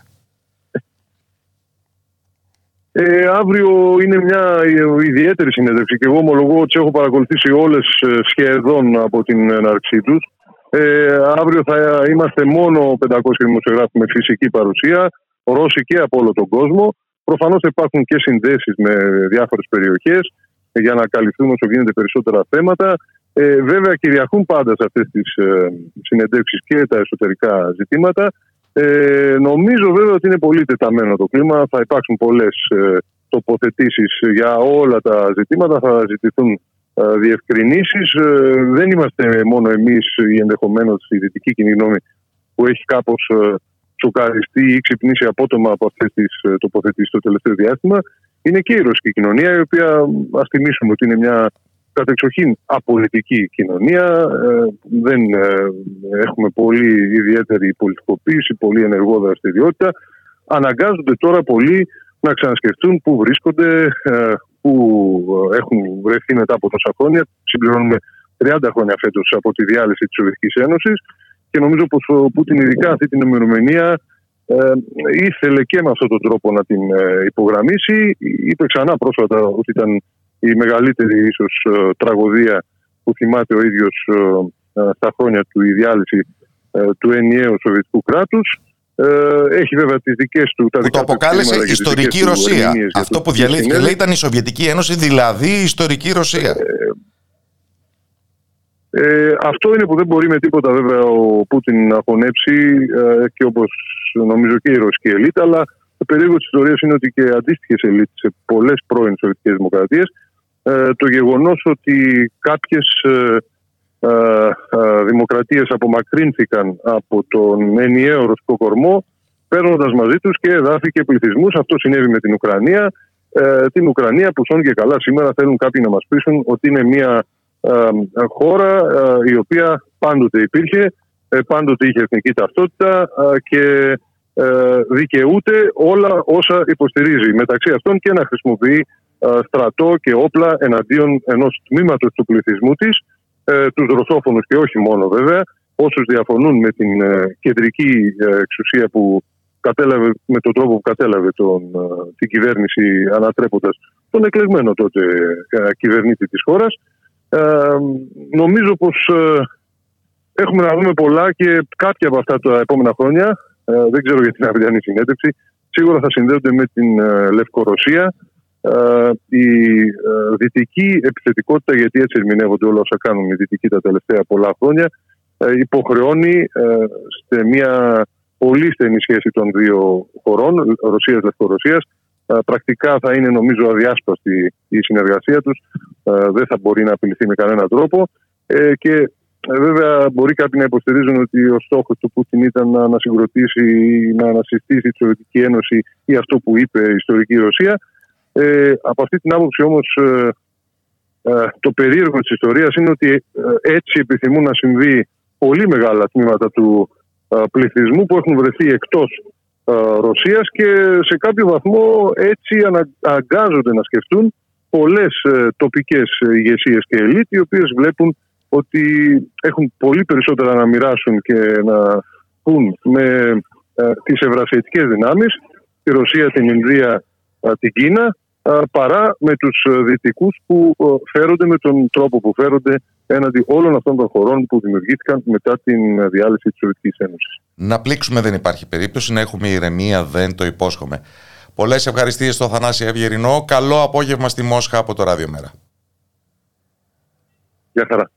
Ε, αύριο είναι μια ιδιαίτερη συνέντευξη και εγώ ομολογώ ότι έχω παρακολουθήσει όλες ε, σχεδόν από την έναρξή τους. Ε, αύριο θα είμαστε μόνο 500 δημοσιογράφοι με φυσική παρουσία, Ρώσοι και από όλο τον κόσμο. Προφανώς θα υπάρχουν και συνδέσεις με διάφορες περιοχές για να καλυφθούν όσο γίνεται περισσότερα θέματα. Ε, βέβαια κυριαρχούν πάντα σε αυτές τις ε, συνεντεύξεις και τα εσωτερικά ζητήματα. Ε, νομίζω βέβαια ότι είναι πολύ τεταμένο το κλίμα. Θα υπάρξουν πολλές ε, τοποθετήσεις για όλα τα ζητήματα. Θα ζητηθούν ε, διευκρινήσεις. Ε, δεν είμαστε μόνο εμείς ή ενδεχομένως η δυτική κοινή γνώμη που έχει κάπως ε, τσοκαριστεί ή ξυπνήσει απότομα από αυτές τις τοποθετήσεις το τελευταίο διάστημα. είναι και η ρωσική κοινωνία, η οποία ας θυμίσουμε ότι είναι μια κατεξοχήν απολυτική κοινωνία. Ε, δεν ε, έχουμε πολύ ιδιαίτερη πολιτικοποίηση, πολύ ενεργό δραστηριότητα. Αναγκάζονται τώρα πολλοί να ξανασκεφτούν πού βρίσκονται, ε, πού έχουν βρεθεί μετά από τόσα χρόνια. Συμπληρώνουμε 30 χρόνια φέτος από τη διάλυση της Σοβιετικής Ένωσης και νομίζω πως ο Πούτιν, ειδικά αυτή την ημερομηνία, ε, ήθελε και με αυτόν τον τρόπο να την ε, υπογραμμίσει. Είπε ξανά πρόσφατα ότι ήταν η μεγαλύτερη ίσως ε, τραγωδία που θυμάται ο ίδιος ε, στα χρόνια του η διάλυση του ενιαίου Σοβιετικού κράτους. Έχει βέβαια τις δικές του. Τα που το αποκάλεσε ιστορική Ρωσία. Αυτό που διαλύθηκε λέει ήταν η Σοβιετική Ένωση, δηλαδή η ιστορική Ρωσία. Ε, αυτό είναι που δεν μπορεί με τίποτα βέβαια ο Πούτιν να χωνέψει ε, και όπως νομίζω και η ρωσική ελίτ, αλλά το περίεργο της ιστορίας είναι ότι και αντίστοιχες ελίτ σε πολλές πρώην Σοβιετικές Δημοκρατίες ε, το γεγονός ότι κάποιες ε, ε, δημοκρατίες απομακρύνθηκαν από τον ενιαίο ρωσικό κορμό παίρνοντας μαζί τους και εδάφηκε πληθυσμούς. Αυτό συνέβη με την Ουκρανία. την Ουκρανία που σών και καλά σήμερα θέλουν κάποιοι να μας πείσουν ότι είναι μια χώρα η οποία πάντοτε υπήρχε, πάντοτε είχε εθνική ταυτότητα και δικαιούται όλα όσα υποστηρίζει. Μεταξύ αυτών και να χρησιμοποιεί στρατό και όπλα εναντίον ενός τμήματος του πληθυσμού της, τους ρωσόφωνους και όχι μόνο βέβαια, όσους διαφωνούν με την κεντρική εξουσία που κατέλαβε με τον τρόπο που κατέλαβε τον, την κυβέρνηση ανατρέποντας τον εκλεγμένο τότε κυβερνήτη της χώρας ε, νομίζω πως ε, έχουμε να δούμε πολλά και κάποια από αυτά τα επόμενα χρόνια, ε, δεν ξέρω για την αυριανή συνέντευξη, σίγουρα θα συνδέονται με την ε, Λευκορωσία. Η δυτική επιθετικότητα, γιατί έτσι ερμηνεύονται όλα όσα κάνουν οι δυτικοί τα τελευταία πολλά χρόνια, υποχρεώνει σε μια πολύ στενή σχέση των δύο χωρών, Ρωσίας-Λευκορωσίας, ε, πρακτικά θα είναι νομίζω αδιάσπαστη η συνεργασία τους. Ε, δεν θα μπορεί να απειληθεί με κανέναν τρόπο. Ε, και βέβαια μπορεί κάποιοι να υποστηρίζουν ότι ο στόχος του Πούτιν ήταν να ανασυγκροτήσει ή να ανασυστήσει τη Σοβιετική Ένωση ή αυτό που είπε η ιστορική Ρωσία. Ε, από αυτή την άποψη όμως το περίεργο της ιστορίας είναι ότι έτσι επιθυμούν να συμβεί πολύ μεγάλα τμήματα του πληθυσμού που έχουν βρεθεί εκτός ε, Ρωσίας και σε κάποιο βαθμό έτσι αναγκάζονται να σκεφτούν πολλές ε, τοπικές ηγεσίες και ελίτ οι οποίες βλέπουν ότι έχουν πολύ περισσότερα να μοιράσουν και να πούν με ε, τις ευρασιατικές δυνάμεις τη Ρωσία, την Ινδία, την Κίνα παρά με τους δυτικούς που φέρονται με τον τρόπο που φέρονται έναντι όλων αυτών των χωρών που δημιουργήθηκαν μετά την διάλυση της Σοβιετικής Ένωσης. Να πλήξουμε δεν υπάρχει περίπτωση, να έχουμε ηρεμία δεν το υπόσχομαι. Πολλές ευχαριστίες στο Θανάση Ευγερινό. Καλό απόγευμα στη Μόσχα από το Ράδιο Μέρα. Γεια χαρά.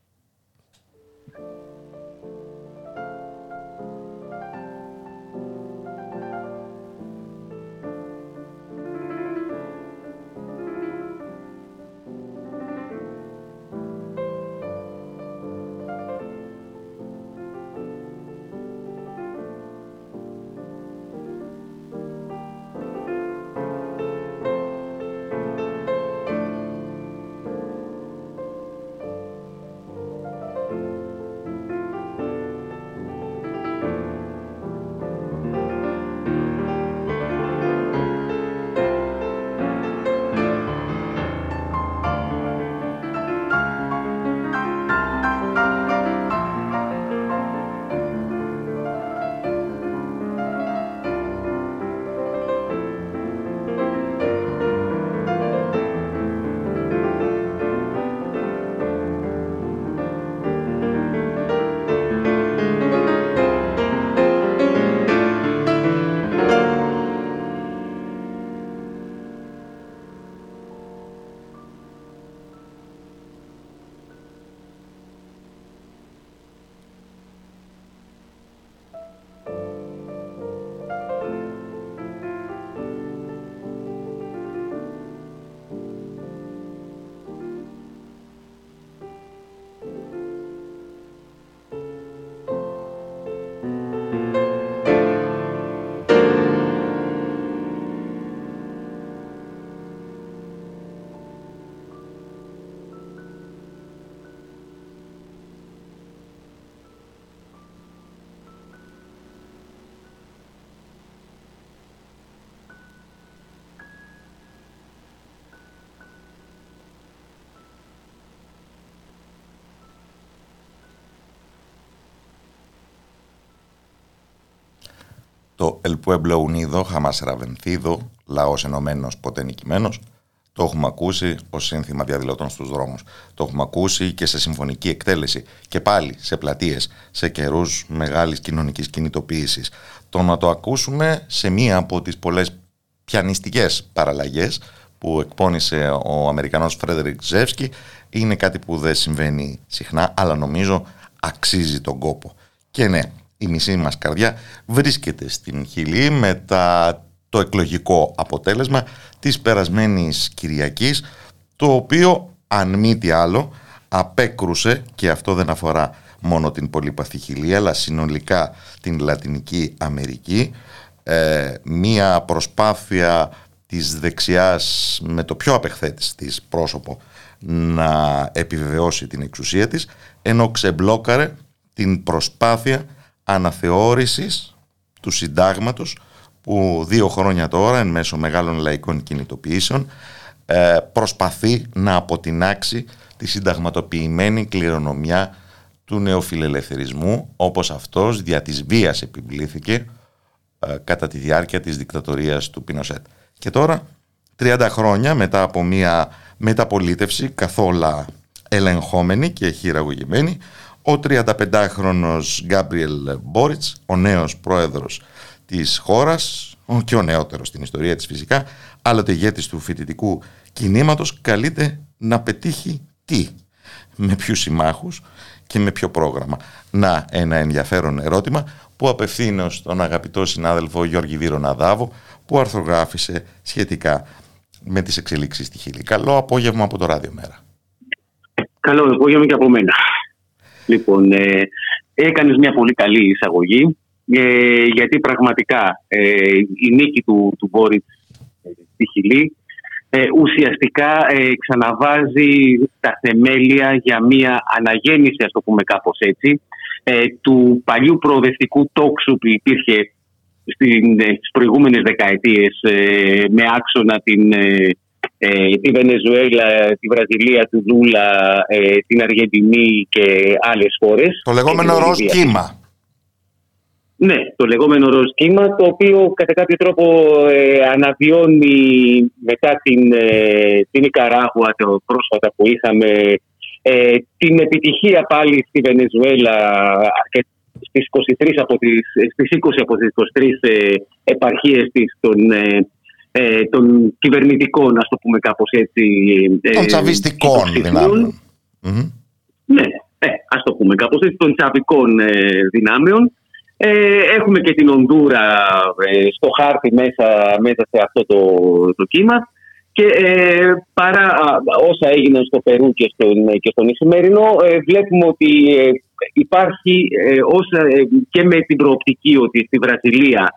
El Pueblo Unido, jamás será vencido, λαός ενωμένος ποτέ νικημένος, το έχουμε ακούσει ως σύνθημα διαδηλωτών στους δρόμους. Το έχουμε ακούσει και σε συμφωνική εκτέλεση. Και πάλι σε πλατείες, σε καιρούς μεγάλης κοινωνικής κινητοποίησης. Το να το ακούσουμε σε μία από τις πολλές πιανιστικές παραλλαγές που εκπώνησε ο Αμερικανός Φρέντερικ Ζεύσκι είναι κάτι που δεν συμβαίνει συχνά, αλλά νομίζω αξίζει τον κόπο. Και ναι, η μισή μας καρδιά βρίσκεται στην Χιλή μετά το εκλογικό αποτέλεσμα της περασμένης Κυριακής το οποίο αν μη τι άλλο απέκρουσε και αυτό δεν αφορά μόνο την πολύπαθη Χιλή αλλά συνολικά την Λατινική Αμερική ε, μία προσπάθεια της δεξιάς με το πιο απεχθέτης της πρόσωπο να επιβεβαιώσει την εξουσία της ενώ ξεμπλόκαρε την προσπάθεια αναθεώρησης του συντάγματος που δύο χρόνια τώρα εν μέσω μεγάλων λαϊκών κινητοποιήσεων ε, προσπαθεί να αποτινάξει τη συνταγματοποιημένη κληρονομιά του νεοφιλελευθερισμού όπως αυτός δια της βίας επιβλήθηκε ε, κατά τη διάρκεια της δικτατορίας του Πινοσέτ. Και τώρα, 30 χρόνια μετά από μια μεταπολίτευση καθόλου ελεγχόμενη και χειραγωγημένη, ο 35χρονος Γκάμπριελ Μπόριτς, ο νέος πρόεδρος της χώρας και ο νεότερος στην ιστορία της φυσικά άλλοτε ηγέτης του φοιτητικού κινήματος καλείται να πετύχει τι; Με ποιους συμμάχους και με ποιο πρόγραμμα; Να ένα ενδιαφέρον ερώτημα που απευθύνω στον αγαπητό συνάδελφο Γιώργη Ναδάβο που αρθρογράφησε σχετικά με τις εξελίξεις στη Χίλη. Καλό απόγευμα από το Ράδιο Μέρα. Καλό απόγευμα και από μένα. Λοιπόν, ε, έκανες μια πολύ καλή εισαγωγή ε, γιατί πραγματικά ε, η νίκη του, του Μπόριτς ε, στη Χιλή ε, ουσιαστικά ξαναβάζει τα θεμέλια για μια αναγέννηση, ας το πούμε κάπως έτσι, του παλιού προοδευτικού τόξου που υπήρχε στην, στις προηγούμενες δεκαετίες με άξονα την, τη Βενεζουέλα, τη Βραζιλία, του Δούλα, την Αργεντινή και άλλες χώρες. Το λεγόμενο ροζ κύμα. Ναι, το λεγόμενο ροζ κύμα, το οποίο κατά κάποιο τρόπο ε, αναβιώνει μετά την, ε, την Ικαράγουα το πρόσφατα που είχαμε ε, την επιτυχία πάλι στη Βενεζουέλα και στις, 23 από τις, στις 20 από τις 23 ε, επαρχίες της των, ε, ε, των κυβερνητικών, ας το πούμε κάπως έτσι. Των τσαβιστικών δυνάμεων. Ναι, ας το πούμε κάπως έτσι, των τσαβικών δυνάμεων. Ε, έχουμε και την Ονδούρα ε, στο χάρτη μέσα, μέσα σε αυτό το, το κύμα και ε, παρά όσα έγιναν στο Περού και στον, και στον Ισημερινό ε, βλέπουμε ότι υπάρχει όσα, και με την προοπτική ότι στη Βραζιλία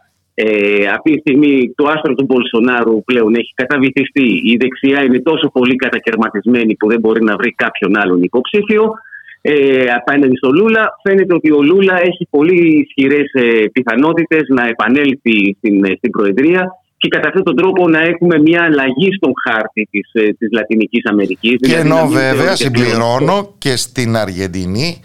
αυτή τη στιγμή το άστρο του Μπολσονάρου πλέον έχει καταβυθιστεί. Η δεξιά είναι τόσο πολύ κατακαιρματισμένη που δεν μπορεί να βρει κάποιον άλλον υποψήφιο ε, απέναντι στο Λούλα. Φαίνεται ότι ο Λούλα έχει πολύ ισχυρές ε, πιθανότητες να επανέλθει στην, ε, στην Προεδρία και κατά αυτόν τον τρόπο να έχουμε μια αλλαγή στον χάρτη της, ε, της Λατινικής Αμερικής. Και δηλαδή ενώ βέβαια συμπληρώνω και στην Αργεντινή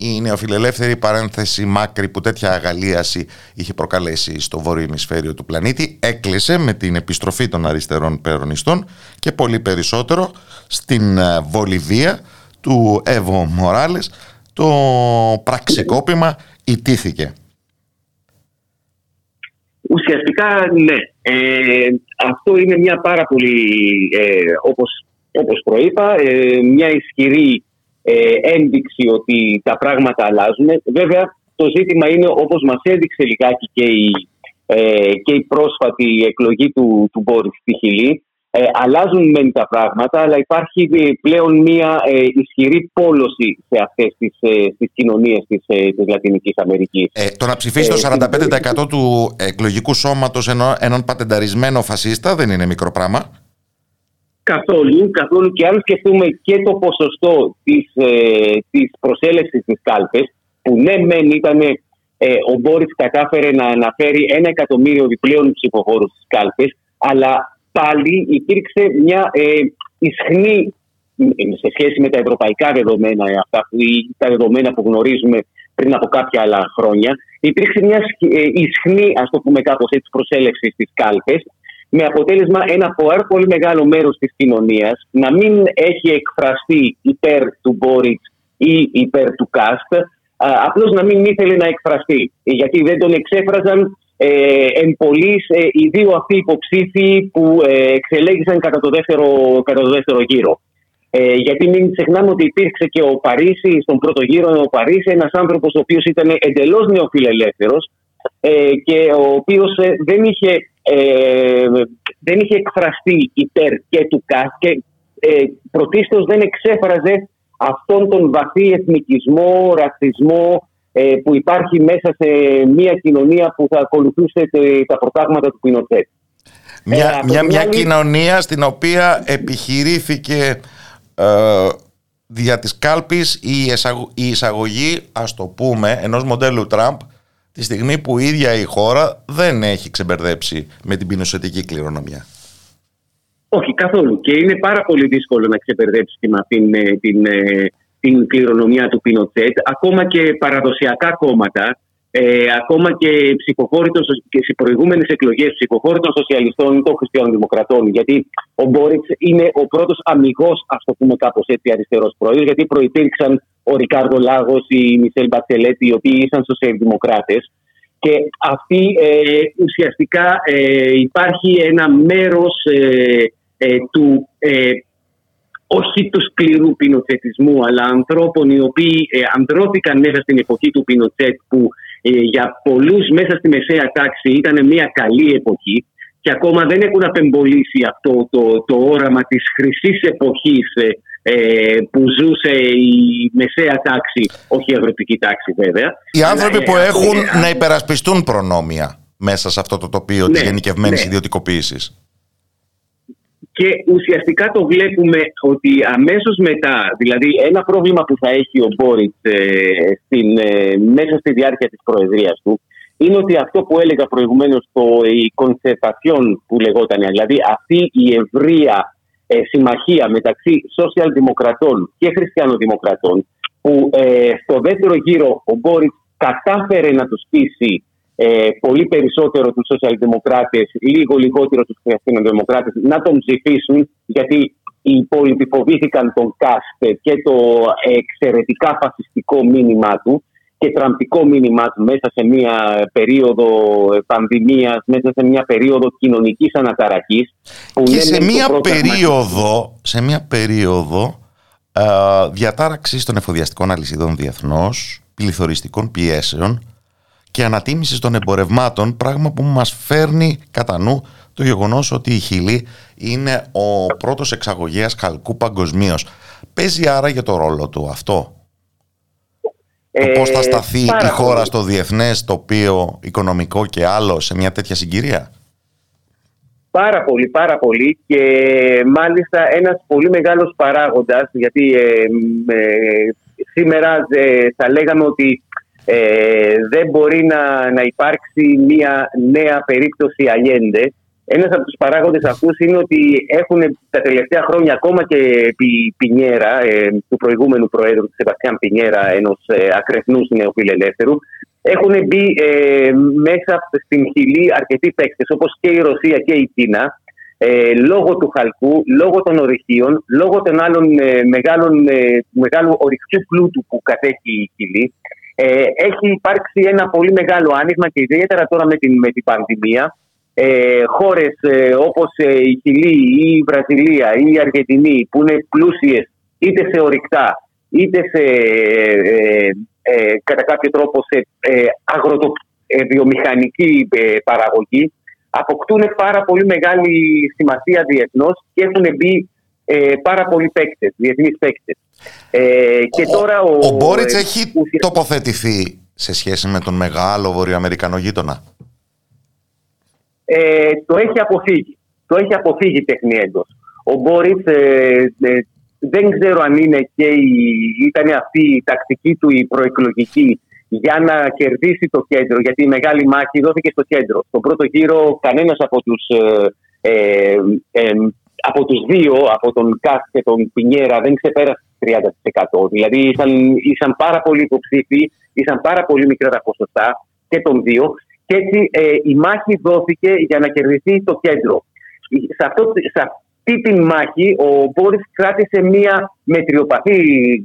η νεοφιλελεύθερη παρένθεση μάκρη που τέτοια αγαλίαση είχε προκαλέσει στο βόρειο ημισφαίριο του πλανήτη έκλεισε με την επιστροφή των αριστερών περονιστών και πολύ περισσότερο στην Βολιβία του Εύω Μοράλες το πραξικόπημα ιτήθηκε. Ουσιαστικά ναι. Ε, αυτό είναι μια πάρα πολύ, ε, όπως, όπως προείπα, ε, μια ισχυρή ε, ένδειξη ότι τα πράγματα αλλάζουν. Βέβαια το ζήτημα είναι όπως μας έδειξε λιγάκι και η, και η πρόσφατη εκλογή του, του Μπόρις στη Χιλή ε, αλλάζουν μεν τα πράγματα, αλλά υπάρχει ε, πλέον μια ε, ισχυρή πόλωση σε αυτές τις, ε, τις κοινωνίες της, ε, της Λατινικής Αμερικής. Ε, το να ψηφίσει το 45% του εκλογικού σώματος ενώ, έναν πατενταρισμένο φασίστα δεν είναι μικρό πράγμα. Καθόλου, καθόλου και αν σκεφτούμε και το ποσοστό της, ε, της προσέλευσης της κάλπες, που ναι μεν ήταν ε, ο Μπόρις κατάφερε να αναφέρει ένα εκατομμύριο επιπλέον ψηφοφόρους στις κάλπες, αλλά πάλι υπήρξε μια ε, ισχνή σε σχέση με τα ευρωπαϊκά δεδομένα, αυτά που, τα δεδομένα που γνωρίζουμε πριν από κάποια άλλα χρόνια. Υπήρξε μια ε, ισχνή, ας το πούμε κάπως έτσι, προσέλευσης στι κάλπε, με αποτέλεσμα ένα πολύ μεγάλο μέρος της κοινωνίας να μην έχει εκφραστεί υπέρ του Μπόριτς ή υπέρ του Κάστ, απλώς να μην ήθελε να εκφραστεί. Γιατί δεν τον εξέφραζαν ε, εν πολλής, ε, οι δύο αυτοί υποψήφοι που ε, εξελέγησαν κατά το δεύτερο, κατά το δεύτερο γύρο. Ε, γιατί μην ξεχνάμε ότι υπήρξε και ο Παρίσι, στον πρώτο γύρο ο Παρίσι, ένας άνθρωπος ο οποίος ήταν εντελώς νεοφιλελεύθερος ε, και ο οποίος ε, δεν, είχε, ε, δεν είχε εκφραστεί υπέρ και του ΚΑΣ και ε, πρωτίστως δεν εξέφραζε αυτόν τον βαθύ εθνικισμό, ρατσισμό ε, που υπάρχει μέσα σε μια κοινωνία που θα ακολουθούσε τα προτάγματα του Πινοτέτ. Μια, ε, μια, μια κοινωνία στην οποία επιχειρήθηκε ε, δια της κάλπης η, η εισαγωγή, ας το πούμε, ενός μοντέλου Τραμπ τη στιγμή που η ίδια η χώρα δεν έχει ξεμπερδέψει με την πινοσετική κληρονομιά. Όχι καθόλου και είναι πάρα πολύ δύσκολο να ξεμπερδέψει την, την, την, την κληρονομιά του Πινοτσέτ. Ακόμα και παραδοσιακά κόμματα ε, ακόμα και ψηφοφόροι των, και σε προηγούμενες εκλογές ψηφοφόροι των σοσιαλιστών ή των χριστιανοδημοκρατών. Γιατί ο Μπόριτς είναι ο πρώτος αμυγός, ας το πούμε κάπως έτσι, αριστερός πρόεδρο. Γιατί προπήρξαν ο Ρικάρδο Λάγος, η Μισελ Μπατσελέτη, οι οποίοι ήσαν σοσιαλδημοκράτες. Και αυτή ε, ουσιαστικά ε, υπάρχει ένα μέρος ε, ε, του όχι του σκληρού πινοτσετισμού, αλλά ανθρώπων οι οποίοι ε, ανδρώθηκαν μέσα στην εποχή του Πινοτσέτ, που ε, για πολλούς μέσα στη μεσαία τάξη ήταν μια καλή εποχή και ακόμα δεν έχουν απεμπολίσει αυτό το, το όραμα της χρυσής εποχής ε, ε, που ζούσε η μεσαία τάξη, όχι η αγροτική τάξη βέβαια. Οι άνθρωποι που έχουν να υπερασπιστούν προνόμια μέσα σε αυτό το τοπίο ναι, της γενικευμένης ναι. ιδιωτικοποίησης. Και ουσιαστικά το βλέπουμε ότι αμέσως μετά, δηλαδή ένα πρόβλημα που θα έχει ο Μπόριτς ε, ε, μέσα στη διάρκεια της προεδρίας του, είναι ότι αυτό που έλεγα προηγουμένως, το, η κονσερτασιόν που λεγόταν, δηλαδή αυτή η ευρεία ε, συμμαχία μεταξύ σοσιαλδημοκρατών και χριστιανοδημοκρατών, που ε, στο δεύτερο γύρο ο Μπόριτς κατάφερε να τους πείσει ε, πολύ περισσότερο τους σοσιαλδημοκράτες, λίγο λιγότερο τους χριστιανοδημοκράτες να τον ψηφίσουν γιατί οι υπόλοιποι φοβήθηκαν τον Κάστ και το εξαιρετικά φασιστικό μήνυμά του και τραμπικό μήνυμά του μέσα σε μια περίοδο πανδημίας, μέσα σε μια περίοδο κοινωνικής αναταραχής. και σε μια, περίοδο, σε μια περίοδο ε, διατάραξης των εφοδιαστικών αλυσίδων διεθνώς, πληθωριστικών πιέσεων, και ανατίμησης των εμπορευμάτων, πράγμα που μας φέρνει κατά νου το γεγονός ότι η Χιλή είναι ο πρώτος εξαγωγέας χαλκού παγκοσμίως. Παίζει άρα για το ρόλο του αυτό; Ε, το πώς θα σταθεί η χώρα στο διεθνές τοπίο οικονομικό και άλλο σε μια τέτοια συγκυρία; Πάρα πολύ, πάρα πολύ και μάλιστα ένας πολύ μεγάλος παράγοντας γιατί ε, ε, σήμερα θα λέγαμε ότι ε, δεν μπορεί να, να υπάρξει μια νέα περίπτωση Αγέντε. Ένας από τους παράγοντες αυτούς είναι ότι έχουν τα τελευταία χρόνια ακόμα και επί Πινιέρα, ε, του προηγούμενου Προέδρου του Σεβαστιάν Πινιέρα, ενός ε, ακρεφνού νεοφιλελεύθερου, έχουν μπει ε, μέσα στην χιλή αρκετοί παίκτες, όπως και η Ρωσία και η Κίνα, ε, λόγω του χαλκού, λόγω των ορυχείων, λόγω των άλλων ε, μεγάλων, ε, μεγάλου ορυχτού πλούτου που κατέχει η χιλή. Ε, έχει υπάρξει ένα πολύ μεγάλο άνοιγμα και ιδιαίτερα τώρα με την, με την πανδημία. Ε, χώρες ε, όπως ε, η Χιλή ή η Βραζιλία ή η Αργεντινή που είναι πλούσιες είτε σε ορυκτά είτε σε, ε, ε, κατά κάποιο τρόπο σε ε, αγροτοβιομηχανική παραγωγή αποκτούν πάρα πολύ μεγάλη σημασία διεθνώς και έχουν μπει ε, πάρα πολλοί παίκτες, διεθνείς παίκτες. Ε, και τώρα ο, ο Μπόριτς ε, έχει τοποθετηθεί σε σχέση με τον μεγάλο βορειοαμερικανό γείτονα. Ε, το έχει αποφύγει. Το έχει αποφύγει τεχνίεντος. Ο Μπόριτ ε, ε, δεν ξέρω αν είναι και η, ήταν αυτή η τακτική του η προεκλογική για να κερδίσει το κέντρο, γιατί η μεγάλη μάχη δόθηκε στο κέντρο. Στον πρώτο γύρο κανένας από τους ε, ε, από τους δύο, από τον Κάστ και τον Πινιέρα, δεν ξεπέρασε 30%. Δηλαδή ήσαν, ήσαν πάρα πολύ υποψήφοι, ήσαν πάρα πολύ μικρά τα ποσοστά και των δύο. Και έτσι ε, η μάχη δόθηκε για να κερδιθεί το κέντρο. Σε, αυτό, σε αυτή τη μάχη ο Μπόρις κράτησε μία μετριοπαθή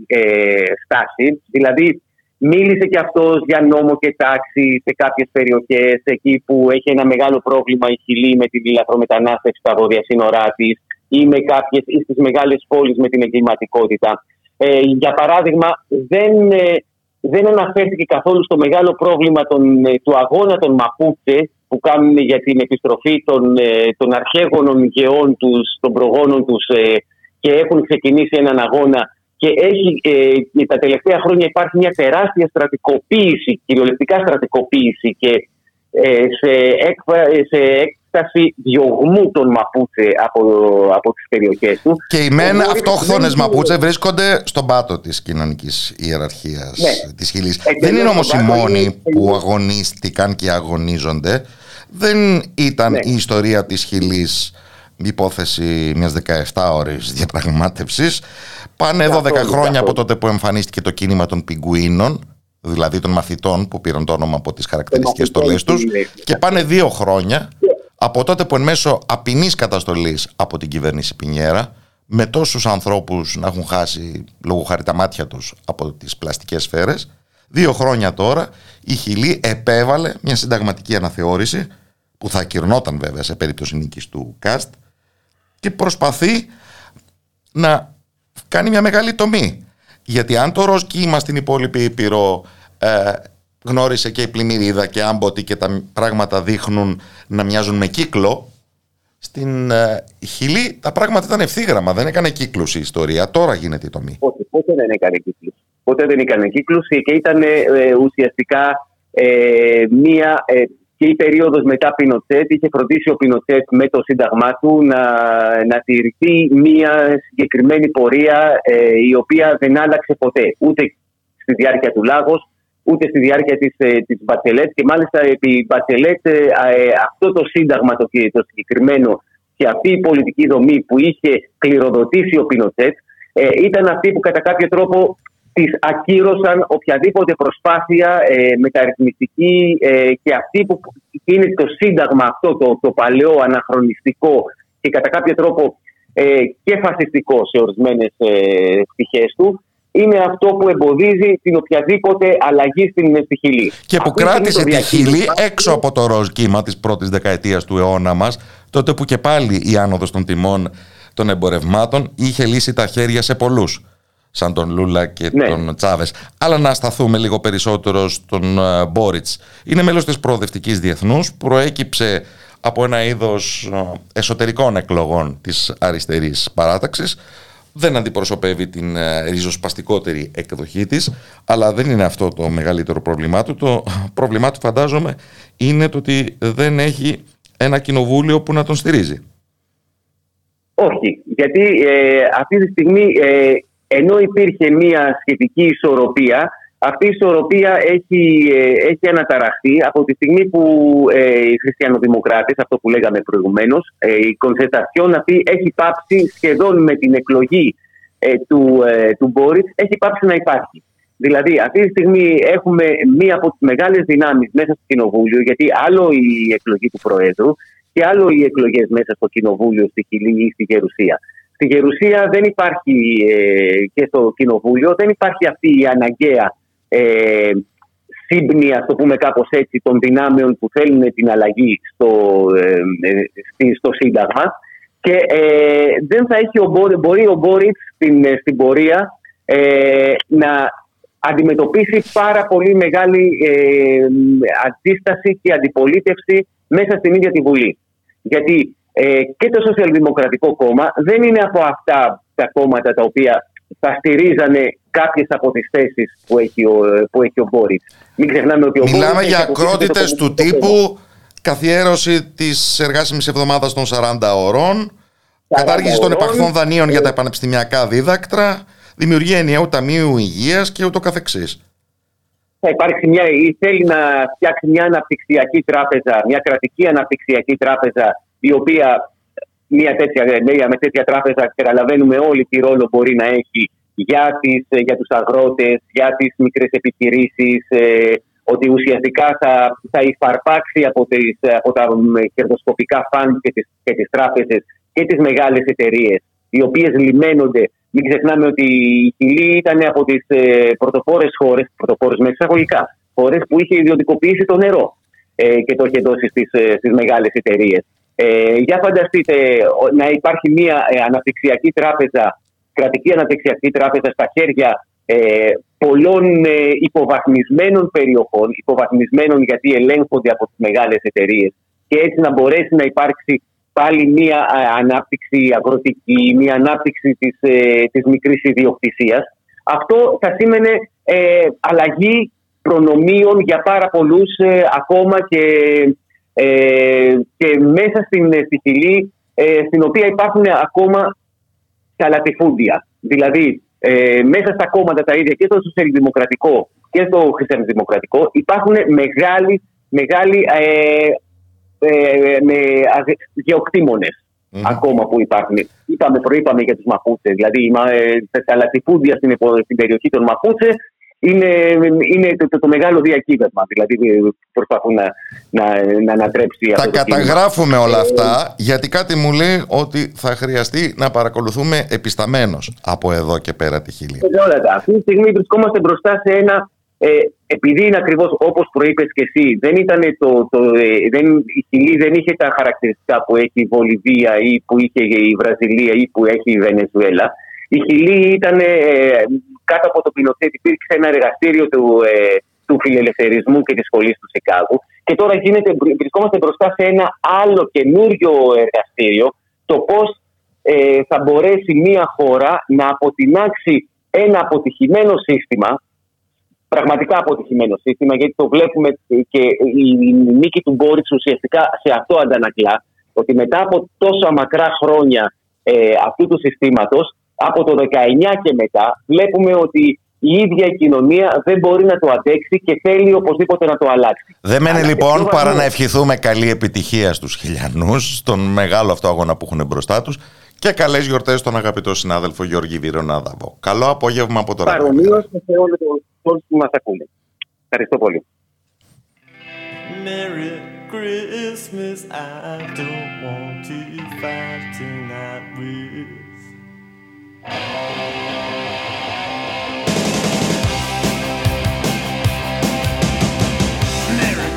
ε, στάση. Δηλαδή μίλησε και αυτός για νόμο και τάξη σε κάποιες περιοχές εκεί που έχει ένα μεγάλο πρόβλημα η Χιλή με την ηλεκτρομετανάστευση στα βόρεια σύνορά της ή, με κάποιες, ή στις μεγάλες πόλεις με την εγκληματικότητα. Ε, για παράδειγμα, δεν, ε, δεν αναφέρθηκε καθόλου στο μεγάλο πρόβλημα των, ε, του αγώνα των Μαπούτσε που κάνουν για την επιστροφή των, ε, των αρχαίγωνων γεών τους, των προγόνων τους και έχουν ξεκινήσει έναν αγώνα. Και έχει, τα τελευταία χρόνια υπάρχει μια τεράστια στρατικοποίηση, κυριολεκτικά στρατικοποίηση και σε, σε έκταση διωγμού των Μαπούτσε από, από τις περιοχές τους. Και οι μεν αυτόχθονες Μαπούτσε βρίσκονται στον πάτο της κοινωνικής ιεραρχίας ναι. της Χιλής. Δεν είναι όμως οι μόνοι που αγωνίστηκαν και αγωνίζονται. Δεν ήταν ναι. η ιστορία της Χιλής υπόθεση μιας 17 ώρες διαπραγμάτευσης. Πάνε 12 χρόνια από τότε που εμφανίστηκε το κίνημα των πιγκουίνων δηλαδή των μαθητών που πήραν το όνομα από τις χαρακτηριστικές στολές τους και πάνε δύο χρόνια από τότε που εν μέσω απεινής καταστολής από την κυβέρνηση Πινιέρα, με τόσους ανθρώπους να έχουν χάσει λόγω χάρη τα μάτια τους από τις πλαστικές σφαίρες, δύο χρόνια τώρα η Χιλή επέβαλε μια συνταγματική αναθεώρηση που θα ακυρνόταν βέβαια σε περίπτωση νίκης του Κάστ και προσπαθεί να κάνει μια μεγάλη τομή. Γιατί αν το ροζ κύμα στην υπόλοιπη Ήπειρο ε, γνώρισε και η πλημμυρίδα και άμποτη και τα πράγματα δείχνουν να μοιάζουν με κύκλο. Στην ε, Χιλή τα πράγματα ήταν ευθύγραμμα, δεν έκανε κύκλους η ιστορία. Τώρα γίνεται η τομή. Πότε, πότε δεν έκανε κύκλους. Πότε δεν έκανε κύκλους και ήταν ε, ουσιαστικά ε, μία. Ε, και η περίοδος μετά Πινοτσέτ είχε φροντίσει ο Πινοτσέτ με το σύνταγμά του να, να τηρηθεί μία συγκεκριμένη πορεία ε, η οποία δεν άλλαξε ποτέ. Ούτε στη διάρκεια του Λάγος, ούτε στη διάρκεια της, ε, της Μπατσελέτ και μάλιστα επί Μπατσελέτ ε, ε, αυτό το σύνταγμα το, το συγκεκριμένο και αυτή η πολιτική δομή που είχε κληροδοτήσει ο Πινοτσέτ ήταν αυτή που κατά κάποιο τρόπο τις ακύρωσαν οποιαδήποτε προσπάθεια ε, μεταρρυθμιστική και αυτή που είναι το σύνταγμα αυτό το, το παλαιό αναχρονιστικό και κατά κάποιο τρόπο και φασιστικό σε ορισμένες ε, του είναι αυτό που εμποδίζει την οποιαδήποτε αλλαγή στην Χιλή. Και που κράτησε τη Χιλή έξω από το ροζ κύμα της πρώτης δεκαετίας του αιώνα μας, τότε που και πάλι η άνοδος των τιμών των εμπορευμάτων είχε λύσει τα χέρια σε πολλούς σαν τον Λούλα και ναι. τον Τσάβες. Αλλά να σταθούμε λίγο περισσότερο στον uh, Μπόριτς. Είναι μέλος της Προοδευτικής Διεθνούς, προέκυψε από ένα είδος ε, εσωτερικών εκλογών της αριστερής παράταξης δεν αντιπροσωπεύει την ε, ριζοσπαστικότερη εκδοχή της, αλλά δεν είναι αυτό το μεγαλύτερο πρόβλημά του. Το πρόβλημά του φαντάζομαι είναι το ότι δεν έχει ένα κοινοβούλιο που να τον στηρίζει. Όχι, γιατί ε, αυτή τη στιγμή ε, ενώ υπήρχε μια σχετική ισορροπία αυτή η ισορροπία έχει, ε, έχει αναταραχθεί από τη στιγμή που ε, οι χριστιανοδημοκράτες, αυτό που λέγαμε προηγουμένως, ε, η κονσετασιόν αυτή έχει πάψει σχεδόν με την εκλογή ε, του, ε, του Μπόριτ, έχει πάψει να υπάρχει. Δηλαδή, αυτή τη στιγμή έχουμε μία από τις μεγάλες δυνάμεις μέσα στο Κοινοβούλιο, γιατί άλλο η εκλογή του Προέδρου και άλλο οι εκλογές μέσα στο Κοινοβούλιο, στη Χιλή ή στη Γερουσία. Στη Γερουσία δεν υπάρχει και στο Κοινοβούλιο δεν υπάρχει αυτή η αναγκαία ε, σύμπνοια, ας το πούμε κάπως έτσι, των δυνάμεων που θέλουν την αλλαγή στο, ε, ε στο Σύνταγμα και ε, δεν θα έχει ο Μπόρι, μπορεί ο Μπόριτς στην, ε, στην πορεία ε, να αντιμετωπίσει πάρα πολύ μεγάλη ε, αντίσταση και αντιπολίτευση μέσα στην ίδια τη Βουλή. Γιατί και το Σοσιαλδημοκρατικό Κόμμα δεν είναι από αυτά τα κόμματα τα οποία θα στηρίζανε κάποιες από τις θέσεις που έχει ο, που έχει ο Μπόριτς. Μην ξεχνάμε ότι ο Μιλάμε για ακρότητες του τύπου καθιέρωση της εργάσιμης εβδομάδας των 40 ωρών, κατάργηση των επαχθών δανείων για τα πανεπιστημιακά δίδακτρα, δημιουργία ενιαίου ταμείου υγείας και ούτω καθεξής. Θα υπάρξει μια, ή θέλει να φτιάξει μια αναπτυξιακή τράπεζα, μια κρατική αναπτυξιακή τράπεζα, η οποία μια τέτοια, με τέτοια τράπεζα καταλαβαίνουμε όλοι τι ρόλο μπορεί να έχει για, τις, για τους αγρότες, για τις μικρές επιχειρήσεις, ότι ουσιαστικά θα, θα υφαρπάξει από, τις, από τα κερδοσκοπικά φαντ και τις, και τις τράπεζες και τις μεγάλες εταιρείες, οι οποίες λιμένονται. Μην ξεχνάμε ότι η Χιλή ήταν από τις ε, πρωτοπόρες χώρες, πρωτοπόρες με εισαγωγικά, χώρες που είχε ιδιωτικοποιήσει το νερό ε, και το είχε δώσει στις, ε, στις μεγάλες εταιρείες. Ε, για φανταστείτε να υπάρχει μια ε, αναπτυξιακή τράπεζα, κρατική αναπτυξιακή τράπεζα στα χέρια ε, πολλών ε, υποβαθμισμένων περιοχών, υποβαθμισμένων γιατί ελέγχονται από τις μεγάλες εταιρείες και έτσι να μπορέσει να υπάρξει πάλι μια ανάπτυξη αγροτική, μια ανάπτυξη της, ε, της μικρής ιδιοκτησίας. Αυτό θα σήμαινε ε, αλλαγή προνομίων για πάρα πολλούς ε, ακόμα και, ε, και μέσα στην, στη φυλή στην οποία υπάρχουν ακόμα καλατιφούντια. Δηλαδή ε, μέσα στα κόμματα τα ίδια και στο σοσιαλδημοκρατικό και στο χριστιανοδημοκρατικό υπάρχουν μεγάλοι, μεγάλοι ε, ε, με γεωκτήμονες ακόμα που υπάρχουν. Είπαμε, προείπαμε για τους Μαπούτσε, δηλαδή τα λατιφούντια στην, στην περιοχή των Μαπούτσε είναι, είναι το, το, μεγάλο διακύβευμα. Δηλαδή προσπαθούν να, να, να ανατρέψει Τα καταγράφουμε όλα αυτά γιατί κάτι μου λέει ότι θα χρειαστεί να παρακολουθούμε επισταμένως από εδώ και πέρα τη Χιλή. Αυτή τη στιγμή βρισκόμαστε μπροστά σε ένα ε, επειδή είναι ακριβώς όπως προείπες και εσύ, δεν ήταν το, το, ε, δεν, η Χιλή δεν είχε τα χαρακτηριστικά που έχει η Βολιβία ή που είχε η Βραζιλία ή που έχει η Βενεζουέλα. Η Χιλή ήταν ε, κάτω από το Πινοσέτ υπήρξε ένα εργαστήριο του, ε, του φιλελευθερισμού και της σχολής του Σικάγου. Και τώρα γίνεται, βρισκόμαστε μπροστά σε ένα άλλο καινούριο εργαστήριο, το πώς ε, θα μπορέσει μια χώρα να αποτινάξει ένα αποτυχημένο σύστημα, πραγματικά αποτυχημένο σύστημα, γιατί το βλέπουμε και η νίκη του Μπόριτς ουσιαστικά σε αυτό αντανακλά, ότι μετά από τόσα μακρά χρόνια ε, αυτού του συστήματος από το 19 και μετά βλέπουμε ότι η ίδια η κοινωνία δεν μπορεί να το αντέξει και θέλει οπωσδήποτε να το αλλάξει. Δεν μένει λοιπόν παρά να ευχηθούμε καλή επιτυχία στους χιλιανούς, στον μεγάλο αυτό αγώνα που έχουν μπροστά τους και καλές γιορτές στον αγαπητό συνάδελφο Γιώργη Βιρονάδαβο. Καλό απόγευμα από το ράδιο. Παρομοίω σε όλους που μας ακούνε. Ευχαριστώ πολύ. Merry Christmas, I don't want to fight tonight with Merry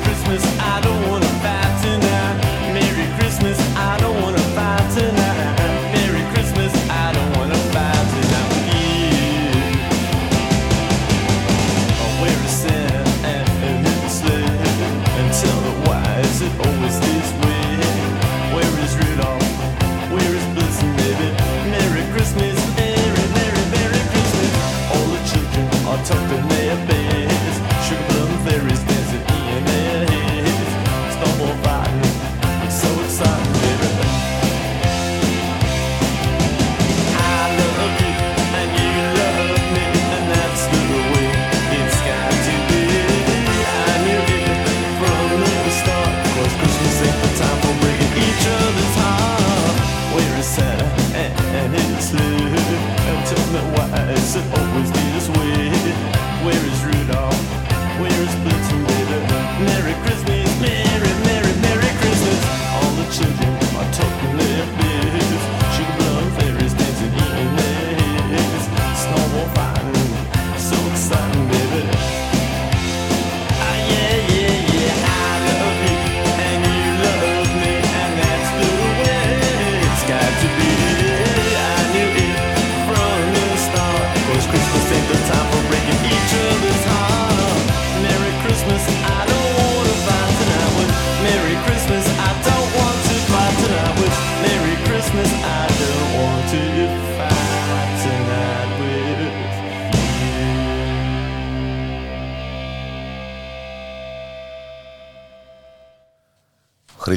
Christmas, I don't wanna fight tonight. Merry Christmas, I don't wanna fight tonight.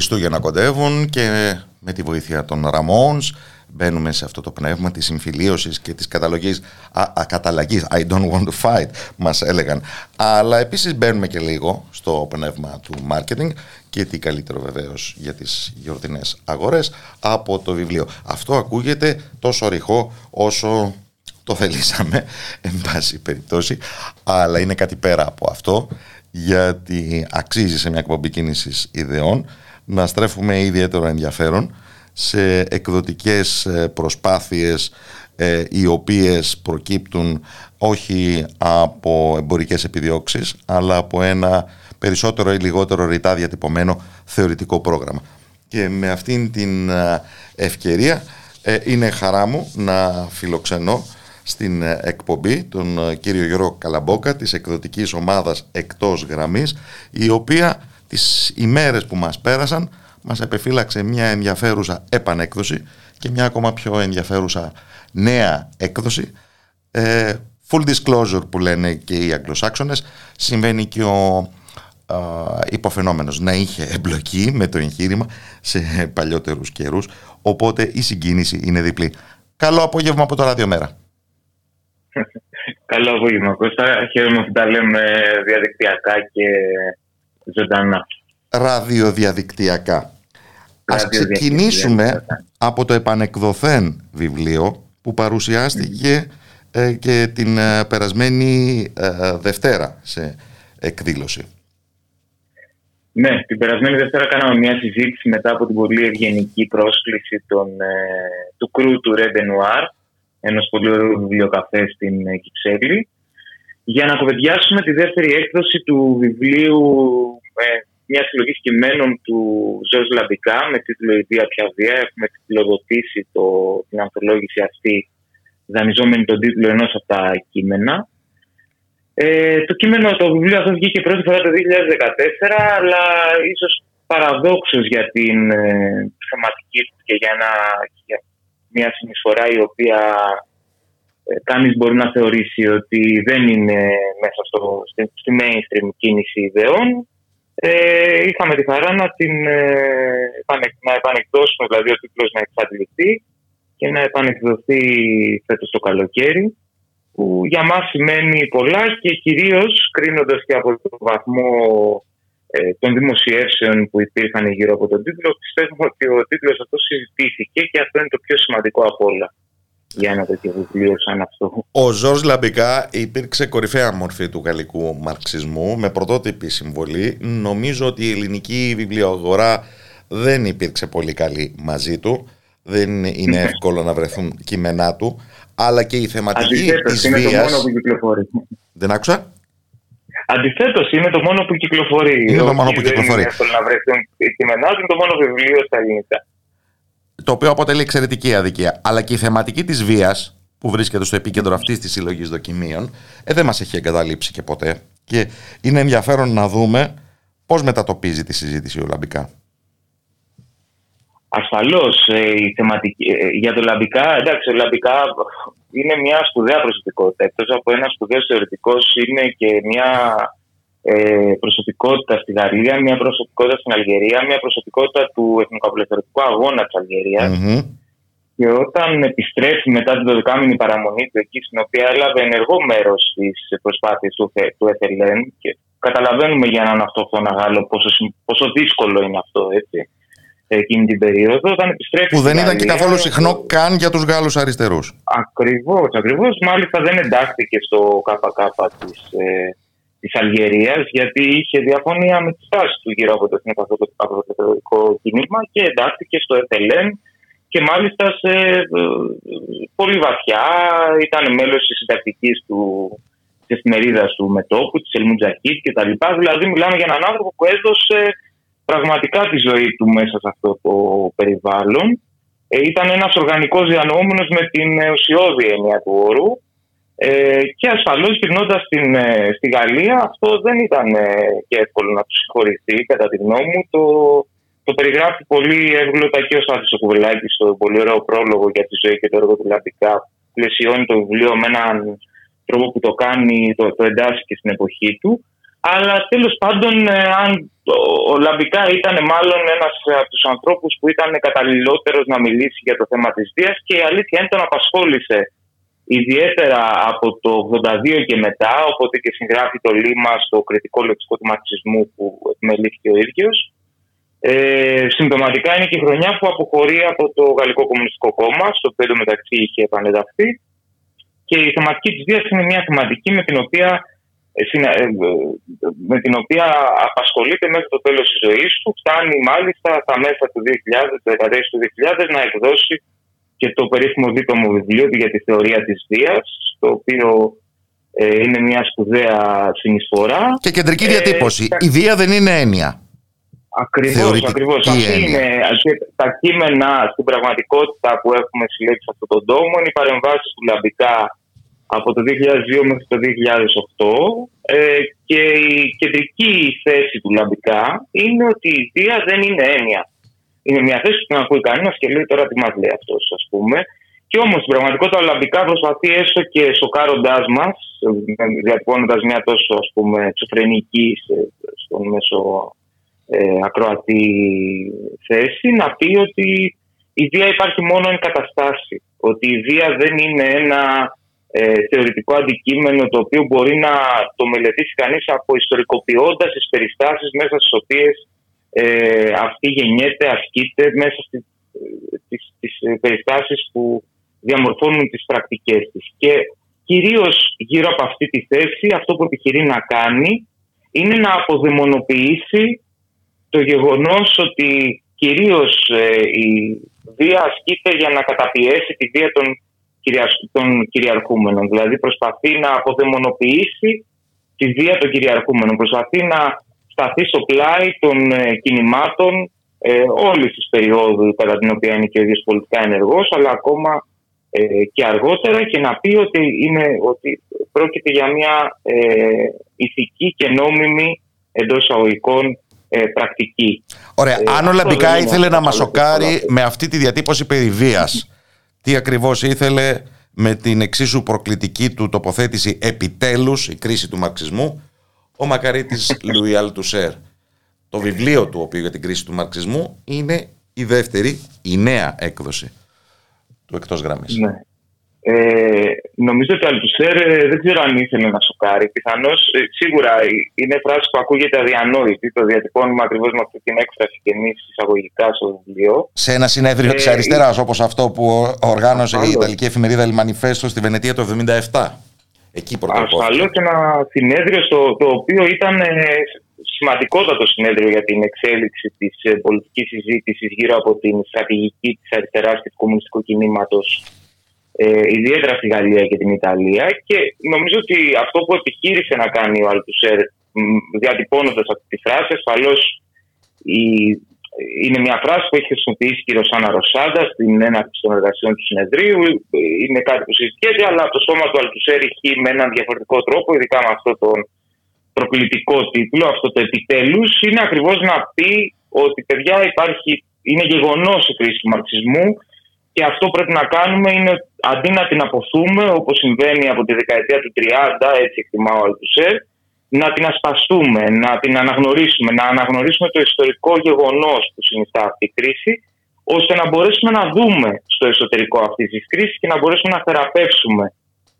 Χριστούγεννα κοντεύουν και με τη βοήθεια των Ραμόνς μπαίνουμε σε αυτό το πνεύμα της συμφιλίωσης και της καταλογής, α, α, καταλαγής. I don't want to fight μας έλεγαν. Αλλά επίσης μπαίνουμε και λίγο στο πνεύμα του marketing και τι καλύτερο βεβαίως για τις γιορτινές αγορές από το βιβλίο. Αυτό ακούγεται τόσο ρηχό όσο το θελήσαμε, εν πάση περιπτώσει, αλλά είναι κάτι πέρα από αυτό, γιατί αξίζει σε μια εκπομπή κίνησης ιδεών να στρέφουμε ιδιαίτερο ενδιαφέρον σε εκδοτικές ε, προσπάθειες ε, οι οποίες προκύπτουν όχι από εμπορικές επιδιώξεις αλλά από ένα περισσότερο ή λιγότερο ρητά διατυπωμένο θεωρητικό πρόγραμμα. Και με αυτήν την ε, ευκαιρία είναι χαρά μου να φιλοξενώ στην εκπομπή τον κύριο Γιώργο Καλαμπόκα της εκδοτικής ομάδας Εκτός Γραμμής η οποία τις ημέρες που μας πέρασαν μας επεφύλαξε μια ενδιαφέρουσα επανέκδοση και μια ακόμα πιο ενδιαφέρουσα νέα έκδοση. Ε, full disclosure που λένε και οι Αγγλοσάξονες, συμβαίνει και ο α, υποφαινόμενος να είχε εμπλοκή με το εγχείρημα σε παλιότερους καιρούς, οπότε η συγκίνηση είναι διπλή. Καλό απόγευμα από το Ραδιομέρα. Καλό απόγευμα Κώστα, χαίρομαι που τα λέμε διαδικτυακά και ζωντανά ραδιοδιαδικτυακά. Ας ξεκινήσουμε από το επανεκδοθέν βιβλίο που παρουσιάστηκε ε, και την ε, περασμένη ε, Δευτέρα σε εκδήλωση. Ναι, την περασμένη Δευτέρα κάναμε μια συζήτηση μετά από την πολύ ευγενική πρόσκληση των, του κρού του Red Noir, ενός πολύ ωραίου βιβλιοκαφέ στην Κυψέλη, για να κουβεντιάσουμε τη δεύτερη έκδοση του βιβλίου μια συλλογή κειμένων του Ζεύ Λαμπικά με τίτλο Η Βία Πια Βία. Έχουμε τυπλοδοτήσει το, την ανθολόγηση αυτή δανειζόμενη τον τίτλο ενός από τα κείμενα. Ε, το κείμενο, το βιβλίο αυτό βγήκε πρώτη φορά το 2014, αλλά ίσως παραδόξως για την ε, θεματική του και για, ένα, για μια συνεισφορά η οποία ε, κανείς μπορεί να θεωρήσει ότι δεν είναι μέσα στο, στη, στη mainstream κίνηση ιδεών. Ε, είχαμε τη χαρά να την ε, να επανεκδώσουμε, δηλαδή ο τίτλος να εξαντληθεί και να επανεκδοθεί φέτος το καλοκαίρι που για μας σημαίνει πολλά και κυρίως κρίνοντας και από το βαθμό ε, των δημοσιεύσεων που υπήρχαν γύρω από τον τίτλο πιστεύουμε ότι ο τίτλος αυτός συζητήθηκε και αυτό είναι το πιο σημαντικό από όλα για ένα τέτοιο βιβλίο σαν αυτό. Ο Ζορς Λαμπικά υπήρξε κορυφαία μορφή του γαλλικού μαρξισμού με πρωτότυπη συμβολή. Νομίζω ότι η ελληνική βιβλιογορά δεν υπήρξε πολύ καλή μαζί του. Δεν είναι εύκολο να βρεθούν κείμενά του. Αλλά και η θεματική της βία. Είναι το μόνο που κυκλοφορεί. Δεν άκουσα; Αντιθέτως, είναι το μόνο που κυκλοφορεί. Είναι το μόνο που κυκλοφορεί. Δεν είναι εύκολο να βρεθούν κείμενά του, είναι το μόνο βιβλίο στα ελληνικά το οποίο αποτελεί εξαιρετική αδικία. Αλλά και η θεματική της βίας που βρίσκεται στο επίκεντρο αυτής της συλλογής δοκιμίων ε, δεν μας έχει εγκαταλείψει και ποτέ. Και είναι ενδιαφέρον να δούμε πώς μετατοπίζει τη συζήτηση ο Λαμπικά. Ασφαλώς. Ε, ε, για το Λαμπικά, εντάξει, ο Λαμπικά είναι μια σπουδαία προσωπικότητα. Εκτός από ένα σπουδαίος θεωρητικός, είναι και μια ε, προσωπικότητα στη Γαλλία, μια προσωπικότητα στην Αλγερία, μια προσωπικότητα του εθνικοαπελευθερωτικού αγώνα της αλγερια Και όταν επιστρέφει μετά την 12η παραμονή του εκεί, στην οποία έλαβε ενεργό μέρος στις προσπάθειες του, του FLN, και καταλαβαίνουμε για έναν αυτόχθονα Γάλλο πόσο, πόσο δύσκολο είναι αυτό, έτσι, εκείνη την περίοδο. Όταν επιστρέφει που δεν ήταν και καθόλου συχνό καν για τους Γάλλους αριστερούς. Ακριβώς, ακριβώς. Μάλιστα δεν εντάχθηκε στο ΚΚ της ε, της Αλγερίας, γιατί είχε διαφωνία με τη στάση του γύρω από το εθνικό κίνημα και εντάχθηκε στο ΕΤΕΛΕΝ και μάλιστα σε ε, πολύ βαθιά ήταν μέλος της συντακτικής του της εφημερίδας του Μετόπου, της Ελμουτζακίτ κτλ. Δηλαδή, μιλάμε για έναν άνθρωπο που έδωσε πραγματικά τη ζωή του μέσα σε αυτό το περιβάλλον. Ε, ήταν ένας οργανικός διανοούμενος με την ουσιώδη έννοια του όρου ε, και ασφαλώς γυρνώντα ε, στη Γαλλία, αυτό δεν ήταν ε, και εύκολο να του συγχωρηθεί, κατά τη γνώμη μου. Το, το περιγράφει πολύ εύγλωτα και ο Στάθη Κουβελάκη στο πολύ ωραίο πρόλογο για τη ζωή και το έργο του Λαμπικά. Πλαισιώνει το βιβλίο με έναν τρόπο που το κάνει, το, το εντάσσει και στην εποχή του. Αλλά τέλος πάντων, ε, αν ο Λαμπικά ήταν μάλλον ένας από τους ανθρώπους που ήταν καταλληλότερος να μιλήσει για το θέμα της βίας και η αλήθεια είναι τον απασχόλησε ιδιαίτερα από το 82 και μετά, οπότε και συγγράφει το λίμα στο κριτικό λεξικό του μαρξισμού που επιμελήθηκε ο ίδιος. Ε, συμπτωματικά είναι και η χρονιά που αποχωρεί από το Γαλλικό Κομμουνιστικό Κόμμα, στο οποίο μεταξύ είχε επανεδαφθεί και η θεματική της βίας είναι μια θεματική με την οποία ε, ε, με την οποία απασχολείται μέχρι το τέλος της ζωής του φτάνει μάλιστα στα μέσα του 2000, το του 2000 να εκδώσει και το περίφημο δίπλωμο βιβλίο για τη θεωρία της βίας το οποίο ε, είναι μια σπουδαία συνεισφορά. Και κεντρική διατύπωση. Η βία δεν είναι έννοια. Ακριβώς, ακριβώς. Αυτή είναι τα κείμενα στην πραγματικότητα που έχουμε συλλέξει σε αυτόν τον τόμο είναι οι παρεμβάσεις του Λαμπικά από το 2002 μέχρι το 2008 ε, και η κεντρική θέση του Λαμπικά είναι ότι η βία δεν είναι έννοια. Είναι μια θέση που την ακούει κανένας και λέει τώρα τι μας λέει αυτός, ας πούμε. Και όμως στην πραγματικότητα ο Λαμπικά προσπαθεί έστω και σοκάροντάς μας, διατυπώνοντας μια τόσο ας πούμε εξωφρενική στον μέσο ε, ακροατή θέση, να πει ότι η βία υπάρχει μόνο εν καταστάσει. Ότι η βία δεν είναι ένα ε, θεωρητικό αντικείμενο το οποίο μπορεί να το μελετήσει κανείς ιστορικοποιώντας τις περιστάσεις μέσα στις οποίες ε, αυτή γεννιέται, ασκείται μέσα στις, στις περιστάσεις που διαμορφώνουν τις πρακτικές της. Και κυρίως γύρω από αυτή τη θέση αυτό που επιχειρεί να κάνει είναι να αποδαιμονοποιήσει το γεγονός ότι κυρίως ε, η βία ασκείται για να καταπιέσει τη βία των, των κυριαρχούμενων. Δηλαδή προσπαθεί να αποδαιμονοποιήσει τη βία των κυριαρχούμενων. Προσπαθεί να σταθεί στο πλάι των ε, κινημάτων ε, όλης της περίοδου κατά την οποία είναι και ο ίδιος πολιτικά ενεργός, αλλά ακόμα ε, και αργότερα και να πει ότι, είναι, ότι πρόκειται για μια ε, ηθική και νόμιμη εντός εισαγωγικών ε, πρακτική. Ωραία. Ε, Αν ο Λαμπικά ήθελε να μας σοκάρει με αυτή τη διατύπωση περί βίας, τι ακριβώς ήθελε με την εξίσου προκλητική του τοποθέτηση επιτέλους, η κρίση του μαρξισμού, ο μακαρίτης Λουί Αλτουσέρ. Το βιβλίο του οποίου για την κρίση του μαρξισμού είναι η δεύτερη, η νέα έκδοση του εκτός γραμμής. Ναι. Ε, νομίζω ότι ο Αλτουσέρ ε, δεν ξέρω αν ήθελε να σοκάρει. Πιθανώς, ε, σίγουρα είναι φράση που ακούγεται αδιανόητη. Το διατυπώνουμε ακριβώς με αυτή την έκφραση και εμείς εισαγωγικά στο βιβλίο. Σε ένα συνέδριο ε, της αριστεράς, ε, όπως αυτό που οργάνωσε η Ιταλική εφημερίδα El Manifesto στη Βενετία το 1977. Εκεί Ασφαλώ και ένα συνέδριο στο, το οποίο ήταν ε, σημαντικότατο συνέδριο για την εξέλιξη της ε, πολιτικής συζήτησης γύρω από την στρατηγική της αριστεράς και του κομμουνιστικού κινήματος ε, ιδιαίτερα στη Γαλλία και την Ιταλία. Και νομίζω ότι αυτό που επιχείρησε να κάνει ο Αλτουσέρ διατυπώνοντας αυτή τη φράση ασφαλώς είναι μια φράση που έχει χρησιμοποιήσει και η Ρωσάνα Ρωσάντα στην έναρξη των εργασιών του συνεδρίου. Είναι κάτι που συζητιέται, αλλά το σώμα του Αλτουσέρ έχει με έναν διαφορετικό τρόπο, ειδικά με αυτό τον προκλητικό τίτλο, αυτό το επιτέλους, είναι ακριβώς να πει ότι παιδιά υπάρχει, είναι γεγονός η κρίση του μαρξισμού και αυτό που πρέπει να κάνουμε είναι αντί να την αποθούμε όπως συμβαίνει από τη δεκαετία του 30, έτσι εκτιμά ο Αλτουσέρ, να την ασπαστούμε, να την αναγνωρίσουμε, να αναγνωρίσουμε το ιστορικό γεγονός που συνιστά αυτή η κρίση, ώστε να μπορέσουμε να δούμε στο εσωτερικό αυτής της κρίσης και να μπορέσουμε να θεραπεύσουμε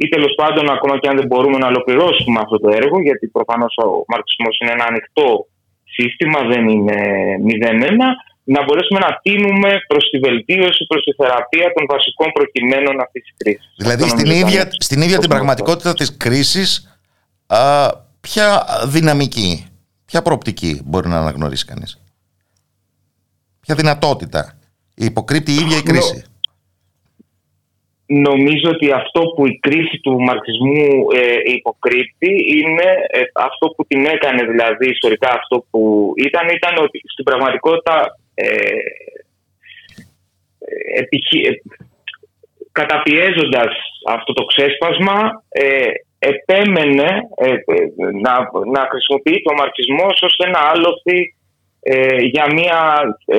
ή τέλος πάντων, ακόμα και αν δεν μπορούμε να ολοκληρώσουμε αυτό το έργο, γιατί προφανώς ο μαρξισμός είναι ένα ανοιχτό σύστημα, δεν είναι μηδέν-ένα, να μπορέσουμε να τίνουμε προς τη βελτίωση, προς τη θεραπεία των βασικών προκειμένων αυτής της κρίσης. Δηλαδή, στην ίδια, στην ίδια την πραγματικότητα της κρίσης, ποια δυναμική, ποια προοπτική μπορεί να αναγνωρίσει κανείς; Ποια δυνατότητα; Υποκρύπτει η ίδια η κρίση. Νομίζω ότι αυτό που η κρίση του μαρξισμού ε, υποκρύπτει είναι ε, αυτό που την έκανε δηλαδή ιστορικά αυτό που ήταν, ήταν ότι στην πραγματικότητα ε, επιχει... καταπιέζοντας αυτό το ξέσπασμα ε, επέμενε ε, να, να χρησιμοποιεί το μαρξισμό ως ένα άλοθη ε, για μια ε,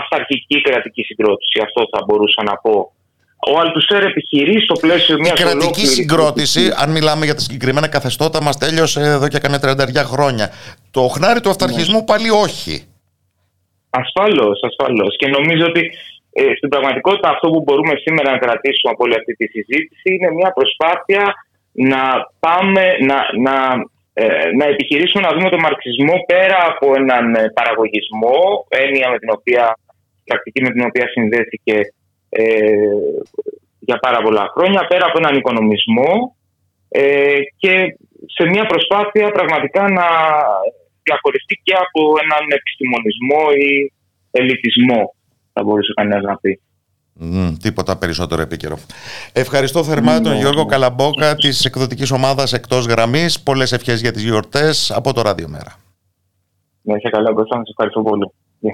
αυταρχική κρατική συγκρότηση. Αυτό θα μπορούσα να πω. Ο Αλτουσέρ επιχειρεί στο πλαίσιο μιας. Η κρατική συγκρότηση, αν μιλάμε για τα συγκεκριμένα καθεστώτα, μας τέλειωσε εδώ και κανένα 30 χρόνια. Το χνάρι του αυταρχισμού ναι. πάλι όχι. Ασφαλώς, ασφαλώς. Και νομίζω ότι ε, στην πραγματικότητα αυτό που μπορούμε σήμερα να κρατήσουμε από όλη αυτή τη συζήτηση είναι μια προσπάθεια να πάμε να, να, ε, να επιχειρήσουμε να δούμε τον μαρξισμό πέρα από έναν ε, παραγωγισμό, έννοια με την οποία, πρακτική με την οποία συνδέθηκε ε, για πάρα πολλά χρόνια, πέρα από έναν οικονομισμό ε, και σε μια προσπάθεια πραγματικά να διαχωριστεί και από έναν επιστημονισμό ή ελιτισμό, θα μπορούσε κανένας να πει. Mm, τίποτα περισσότερο επίκαιρο. Ευχαριστώ θερμά τον Γιώργο Καλαμπόκα της εκδοτικής ομάδας Εκτός Γραμμής. Πολλές ευχές για τις γιορτές από το Ραδιομέρα. Να είσαι καλά, Κώστα. Σα ευχαριστώ πολύ. Γεια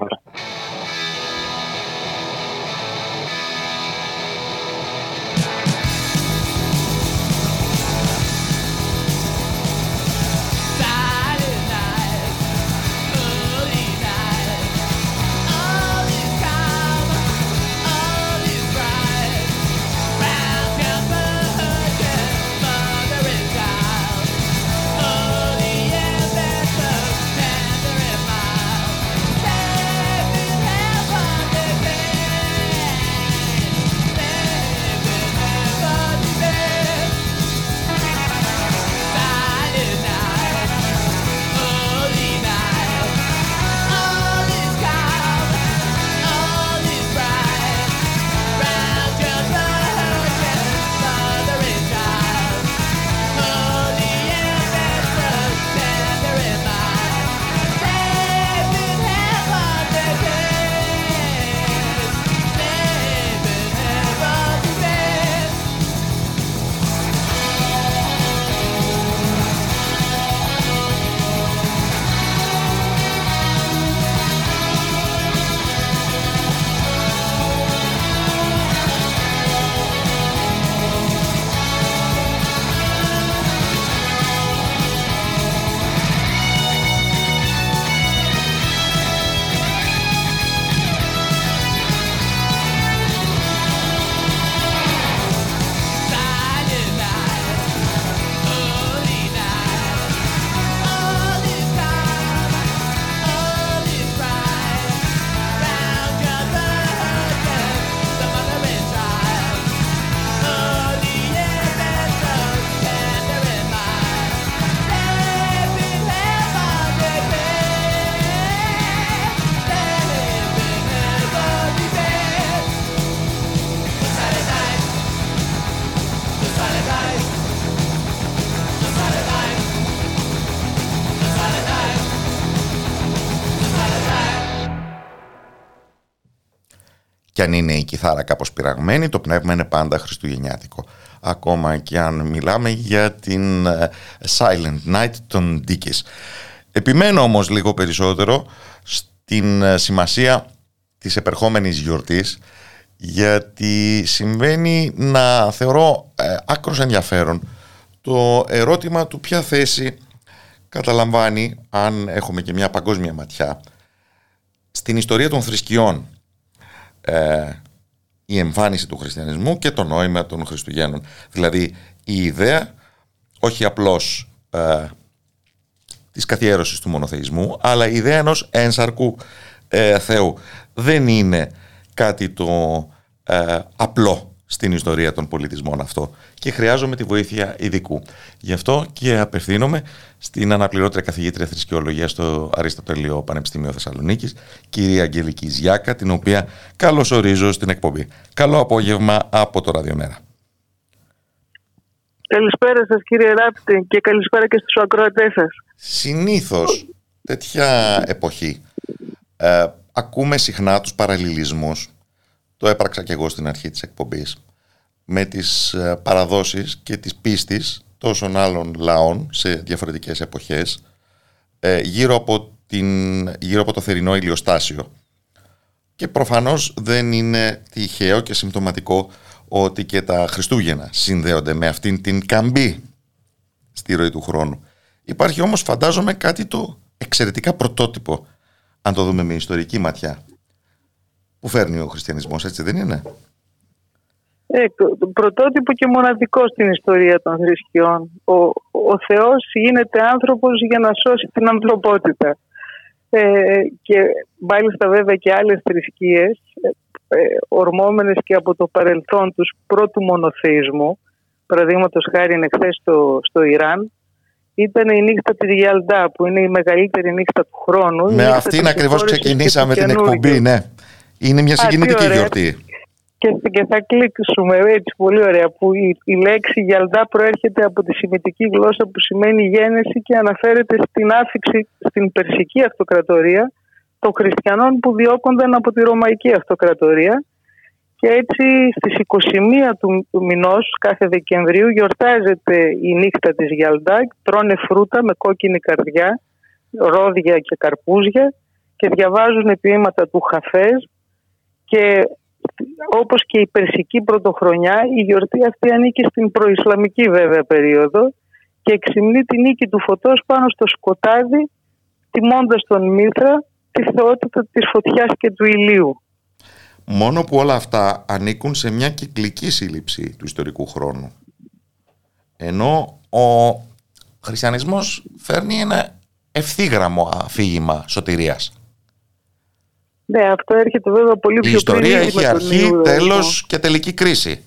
αν είναι η κιθάρα κάπως πειραγμένη, το πνεύμα είναι πάντα χριστουγεννιάτικο. Ακόμα και αν μιλάμε για την ε, Silent Night των Dickies. Επιμένω όμως λίγο περισσότερο στην ε, σημασία της επερχόμενης γιορτής γιατί συμβαίνει να θεωρώ ε, άκρος ενδιαφέρον το ερώτημα του ποια θέση καταλαμβάνει αν έχουμε και μια παγκόσμια ματιά στην ιστορία των θρησκειών ε, η εμφάνιση του χριστιανισμού και το νόημα των Χριστουγέννων. Δηλαδή η ιδέα όχι απλώς ε, της καθιέρωσης του μονοθεϊσμού αλλά η ιδέα ενός ένσαρκου ε, Θεού. Δεν είναι κάτι το ε, απλό στην ιστορία των πολιτισμών αυτό και χρειάζομαι τη βοήθεια ειδικού. Γι' αυτό και απευθύνομαι στην αναπληρώτρια καθηγήτρια θρησκεολογίας στο Αριστοτελείο Πανεπιστήμιο Θεσσαλονίκης, κυρία Αγγελική Ζιάκα, την οποία καλώς ορίζω στην εκπομπή. Καλό απόγευμα από το Ραδιομέρα. Καλησπέρα σας κύριε Ράπτη και καλησπέρα και στους ακροατές σας. Συνήθως τέτοια εποχή ε, ακούμε συχνά τους παραλληλισμούς το έπραξα και εγώ στην αρχή της εκπομπής με τις ε, παραδόσεις και τις πίστης τόσων άλλων λαών σε διαφορετικές εποχές ε, γύρω από, την, γύρω από το θερινό ηλιοστάσιο. Και προφανώς δεν είναι τυχαίο και συμπτωματικό ότι και τα Χριστούγεννα συνδέονται με αυτήν την καμπή στη ροή του χρόνου. Υπάρχει όμως φαντάζομαι κάτι το εξαιρετικά πρωτότυπο αν το δούμε με ιστορική ματιά που φέρνει ο χριστιανισμός, έτσι δεν είναι; Ε, το, πρωτότυπο και μοναδικό στην ιστορία των θρησκειών. Ο, ο Θεός γίνεται άνθρωπος για να σώσει την ανθρωπότητα. Ε, και μάλιστα βέβαια και άλλες θρησκείες ε, ε ορμόμενες και από το παρελθόν τους πρώτου μονοθεϊσμού παραδείγματος χάρη εχθέ στο, στο Ιράν ήταν η νύχτα της Γιαλντά που είναι η μεγαλύτερη νύχτα του χρόνου. Με αυτήν ακριβώς ξεκινήσαμε την εκπομπή, ναι. Είναι μια συγκινητική γιορτή. και, και θα κλείσουμε έτσι πολύ ωραία που η, η λέξη γιαλδά προέρχεται από τη σημαντική γλώσσα που σημαίνει γένεση και αναφέρεται στην άφηξη στην Περσική Αυτοκρατορία των χριστιανών που διώκονταν από τη Ρωμαϊκή Αυτοκρατορία και έτσι στις 21 του, του μηνός κάθε Δεκεμβρίου γιορτάζεται η νύχτα της Γιαλντά, τρώνε φρούτα με κόκκινη καρδιά, ρόδια και καρπούζια και διαβάζουν ποίηματα του Χαφέζ και όπως και η Περσική Πρωτοχρονιά η γιορτή αυτή ανήκει στην προϊσλαμική βέβαια περίοδο και εξυμνεί τη νίκη του φωτός πάνω στο σκοτάδι τιμώντας τον Μήθρα τη θεότητα της φωτιάς και του ηλίου. Μόνο που όλα αυτά ανήκουν σε μια κυκλική σύλληψη του ιστορικού χρόνου. Ενώ ο χριστιανισμός φέρνει ένα ευθύγραμμο αφήγημα σωτηρίας. Ναι, αυτό έρχεται βέβαια πολύ πιο Η ιστορία έχει αρχή, τέλος και τελική κρίση.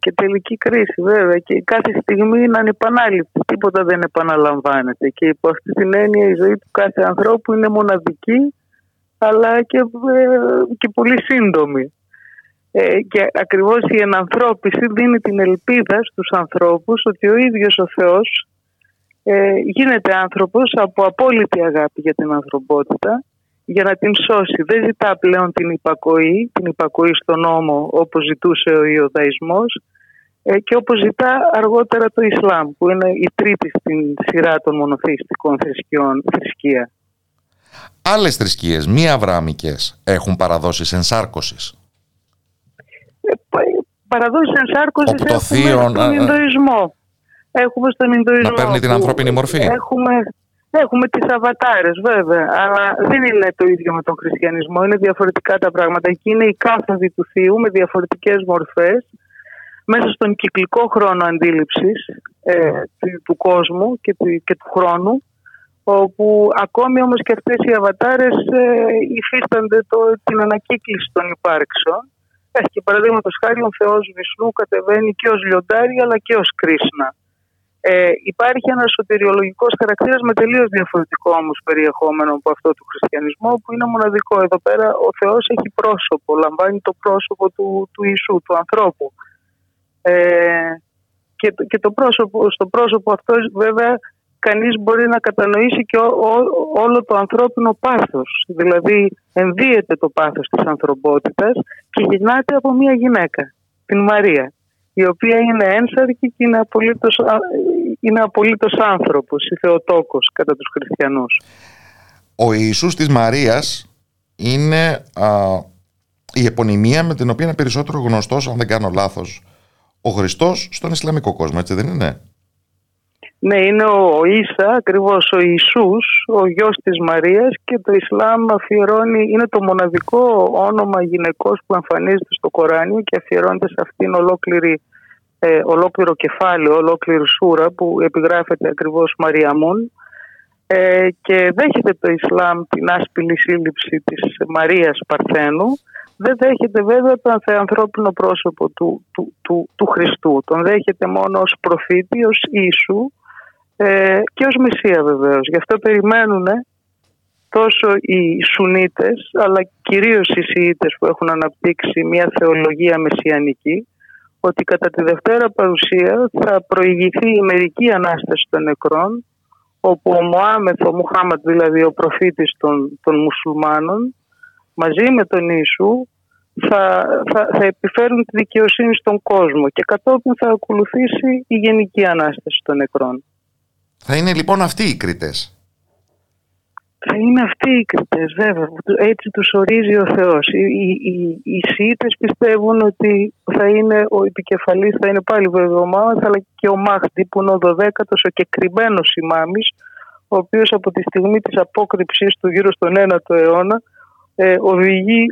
Και τελική κρίση βέβαια και κάθε στιγμή είναι ανεπανάληπτη, τίποτα δεν επαναλαμβάνεται και υπό αυτή την έννοια η ζωή του κάθε ανθρώπου είναι μοναδική αλλά και, ε, και πολύ σύντομη. Ε, και ακριβώς η ενανθρώπιση δίνει την ελπίδα στους ανθρώπους ότι ο ίδιος ο Θεός ε, γίνεται άνθρωπος από απόλυτη αγάπη για την ανθρωπότητα για να την σώσει. Δεν ζητά πλέον την υπακοή, την υπακοή στον νόμο όπως ζητούσε ο Ιωδαϊσμός ε, και όπως ζητά αργότερα το Ισλάμ που είναι η τρίτη στην σειρά των μονοθεϊστικών θρησκειών θρησκεία. Άλλες θρησκείες μη αβράμικες έχουν παραδόσεις ενσάρκωσης. Ε, παραδόσεις ενσάρκωσης έχουμε στον Ινδοϊσμό. Έχουμε στον Ινδοϊσμό. Να παίρνει την ανθρώπινη μορφή. Έχουμε, έχουμε τις αβατάρες βέβαια, αλλά δεν είναι το ίδιο με τον χριστιανισμό. Είναι διαφορετικά τα πράγματα. Εκεί είναι η κάθοδη του Θείου με διαφορετικές μορφές μέσα στον κυκλικό χρόνο αντίληψης ε, του κόσμου και του, και του χρόνου όπου ακόμη όμως και αυτές οι αβατάρες ε, υφίστανται το, την ανακύκλωση των υπάρξεων. Έχει και παραδείγματος χάρη ο Θεός Βυσνού κατεβαίνει και ως λιοντάρι αλλά και ως Κρίσνα. Ε, υπάρχει ένας σωτηριολογικός χαρακτήρας με τελείως διαφορετικό όμως περιεχόμενο από αυτό του χριστιανισμού, που είναι μοναδικό. Εδώ πέρα ο Θεός έχει πρόσωπο, λαμβάνει το πρόσωπο του, του Ιησού, του ανθρώπου. Ε, και, και το πρόσωπο, στο πρόσωπο αυτό βέβαια κανείς μπορεί να κατανοήσει και όλο το ανθρώπινο πάθος. Δηλαδή ενδύεται το πάθος της ανθρωπότητας και γυρνάται από μια γυναίκα, την Μαρία, η οποία είναι ένσαρκη και είναι απολύτως, είναι απολύτως άνθρωπος, η Θεοτόκος κατά τους χριστιανούς. Ο Ιησούς της Μαρίας είναι η επωνυμία με την οποία είναι περισσότερο γνωστός, αν δεν κάνω λάθος, ο Χριστός στον Ισλαμικό κόσμο, έτσι δεν είναι; Ναι, είναι ο Ίσα, ακριβώς ο Ιησούς, ο γιος της Μαρίας και το Ισλάμ αφιερώνει, είναι το μοναδικό όνομα γυναικός που εμφανίζεται στο Κοράνιο και αφιερώνεται σε αυτήν ολόκληρη, ε, ολόκληρο κεφάλαιο, ολόκληρη σούρα που επιγράφεται ακριβώς Μαριαμούν ε, και δέχεται το Ισλάμ την άσπηλη σύλληψη της Μαρίας Παρθένου. Δεν δέχεται βέβαια το ανθρώπινο πρόσωπο του, του, του, του Χριστού. Τον δέχεται μόνο ως προφήτη, ως Ιησού ε, και ως Μεσσία βεβαίως. Γι' αυτό περιμένουν τόσο οι Σουνίτες αλλά κυρίως οι Σιήτες που έχουν αναπτύξει μια θεολογία μεσιανική ότι κατά τη Δευτέρα παρουσία θα προηγηθεί η μερική Ανάσταση των νεκρών όπου ο Μωάμεθ, ο Μουχάμαντ δηλαδή ο προφήτης των, των μουσουλμάνων μαζί με τον Ιησού θα, θα, θα επιφέρουν τη δικαιοσύνη στον κόσμο και κατόπιν θα ακολουθήσει η Γενική Ανάσταση των νεκρών. Θα είναι λοιπόν αυτοί οι κριτές. Θα είναι αυτοί οι κριτές βέβαια. Έτσι τους ορίζει ο Θεός. Οι, οι, οι, οι πιστεύουν ότι θα είναι ο επικεφαλής, θα είναι πάλι βέβαια ο Μάμας, αλλά και ο Μάχτη που είναι ο 12ος, ο κεκριμένος ημάμις, ο οποίος από τη στιγμή της απόκρυψής του γύρω στον 9ο αιώνα ε, οδηγεί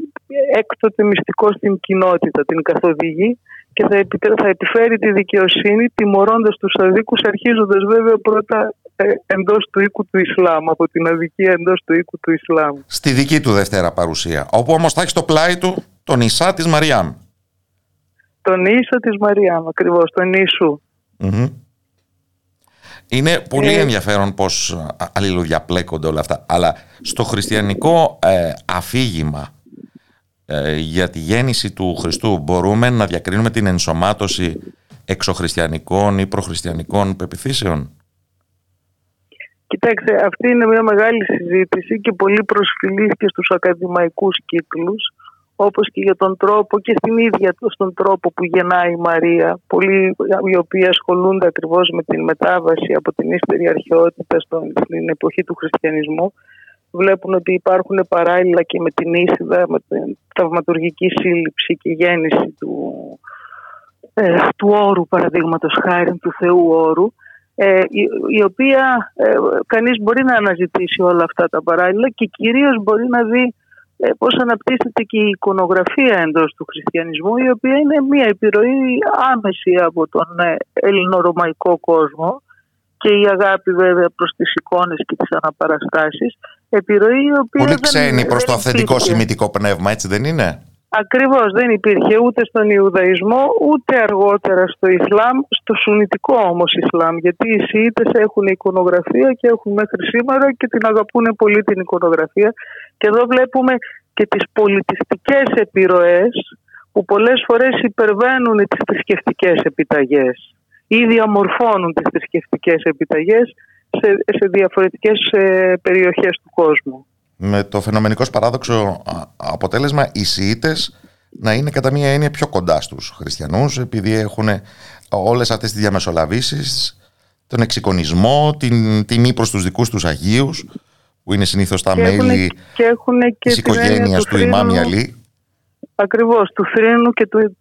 έκτοτε μυστικό στην κοινότητα, την καθοδηγεί και θα, θα επιφέρει τη δικαιοσύνη τιμωρώντας τους αδίκους αρχίζοντας βέβαια πρώτα ε, εντός του οίκου του Ισλάμ, από την αδικία εντός του οίκου του Ισλάμ. Στη δική του Δευτέρα παρουσία, όπου όμως θα έχει στο πλάι του τον Ισά της Μαριάμ. Τον Ίσα της Μαριάμ, ακριβώς, τον Ιησού. Είναι πολύ ε... ενδιαφέρον πώς αλληλοδιαπλέκονται όλα αυτά. Αλλά στο χριστιανικό ε, αφήγημα ε, για τη γέννηση του Χριστού μπορούμε να διακρίνουμε την ενσωμάτωση εξωχριστιανικών ή προχριστιανικών πεπιθήσεων; Κοιτάξτε, αυτή είναι μια μεγάλη συζήτηση και πολύ προσφυλής και στους ακαδημαϊκούς κύκλους όπως και για τον τρόπο και στην ίδια στον τρόπο που γεννάει η Μαρία. Πολλοί οι οποίοι ασχολούνται ακριβώς με την μετάβαση από την ύστερη αρχαιότητα στην εποχή του χριστιανισμού βλέπουν ότι υπάρχουν παράλληλα και με την ίσιδα, με την θαυματουργική σύλληψη και γέννηση του, ε, του όρου παραδείγματος χάρη, του Θεού όρου ε, η, οποία ε, κανείς μπορεί να αναζητήσει όλα αυτά τα παράλληλα και κυρίως μπορεί να δει ε, πώς αναπτύσσεται και η εικονογραφία εντός του χριστιανισμού η οποία είναι μια επιρροή άμεση από τον ε, ελληνορωμαϊκό κόσμο και η αγάπη βέβαια προς τις εικόνες και τις αναπαραστάσεις. Επιρροή η οποία Πολύ ξένη προς το αυθεντικό σημητικό πνεύμα έτσι δεν είναι; Ακριβώς δεν υπήρχε ούτε στον Ιουδαϊσμό ούτε αργότερα στο Ισλάμ, στο Σουνιτικό όμως Ισλάμ γιατί οι Σιήτες έχουν εικονογραφία και έχουν μέχρι σήμερα και την αγαπούν πολύ την εικονογραφία. Και εδώ βλέπουμε και τις πολιτιστικές επιρροές που πολλές φορές υπερβαίνουν τις θρησκευτικές επιταγές ή διαμορφώνουν τις θρησκευτικές επιταγές σε, σε διαφορετικές ε, περιοχές του κόσμου. Με το φαινομενικό παράδοξο αποτέλεσμα οι Σιήτες να είναι κατά μία έννοια πιο κοντά στους χριστιανούς επειδή έχουν όλες αυτές τις διαμεσολαβήσεις τον εξοικονισμό, την τιμή προς τους δικούς τους Αγίους που είναι συνήθως τα μέλη και έχουν και της οικογένειας του, του Ιμάμι Αλή. Ακριβώς, του θρήνου και του,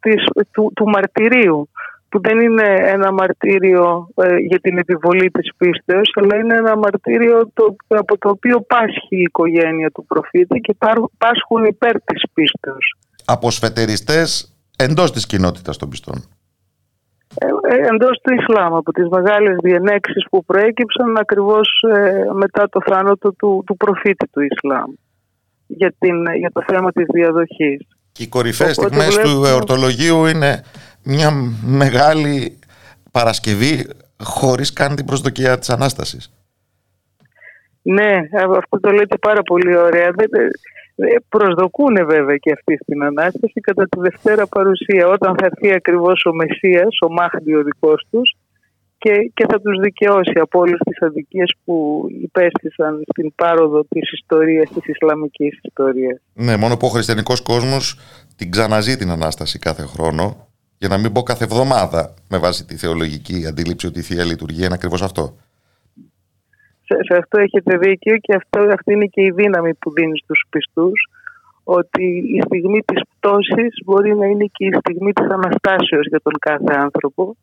του, του μαρτυρίου που δεν είναι ένα μαρτύριο ε, για την επιβολή της πίστεως, αλλά είναι ένα μαρτύριο το, από το οποίο πάσχει η οικογένεια του προφήτη και πάσχουν υπέρ της πίστεως. Από σφετεριστές εντός της κοινότητας των πιστών. Ε, ε, εντός του Ισλάμ, από τις μεγάλες διενέξεις που προέκυψαν ακριβώς ε, μετά το θάνατο του, του προφήτη του Ισλάμ για, την, για το θέμα της διαδοχής. Και οι κορυφαίες στιγμές του εορτολογίου είναι μια μεγάλη Παρασκευή χωρίς καν την προσδοκία της Ανάστασης. Ναι, αυτό το λέτε πάρα πολύ ωραία. Προσδοκούν βέβαια και αυτή στην Ανάσταση κατά τη Δευτέρα παρουσία όταν θα έρθει ακριβώς ο Μεσσίας, ο Μάχνη ο δικός τους και, και θα τους δικαιώσει από όλες τις αδικίες που υπέστησαν στην πάροδο της ιστορίας, της Ισλαμικής ιστορίας. Ναι, μόνο που ο χριστιανικός κόσμος την ξαναζεί την Ανάσταση κάθε χρόνο για να μην πω κάθε εβδομάδα με βάση τη θεολογική αντίληψη ότι η Θεία Λειτουργία είναι ακριβώς αυτό. Σε, σε αυτό έχετε δίκιο και αυτό, αυτή είναι και η δύναμη που δίνει στους πιστούς ότι η στιγμή της πτώσης μπορεί να είναι και η στιγμή της Αναστάσεως για τον κάθε άνθρωπο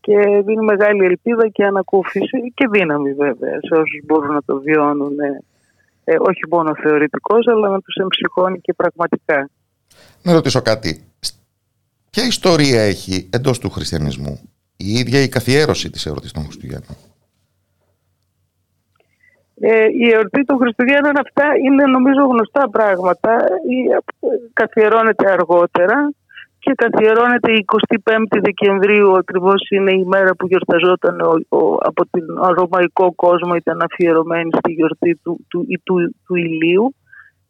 και δίνει μεγάλη ελπίδα και ανακούφιση και δύναμη βέβαια σε όσους μπορούν να το βιώνουν ε, όχι μόνο θεωρητικός αλλά να τους εμψυχώνει και πραγματικά. Να ρωτήσω κάτι. Ποια ιστορία έχει εντός του χριστιανισμού η ίδια η καθιέρωση της εορτής των Χριστουγέννων; Ε, η εορτή των Χριστουγέννων αυτά είναι νομίζω γνωστά πράγματα. Ε, καθιερώνεται αργότερα και καθιερώνεται η 25η Δεκεμβρίου ακριβώς είναι η μέρα που γιορταζόταν ο, ο, από τον ρωμαϊκό κόσμο ήταν αφιερωμένη στη γιορτή του, του, του, του ηλίου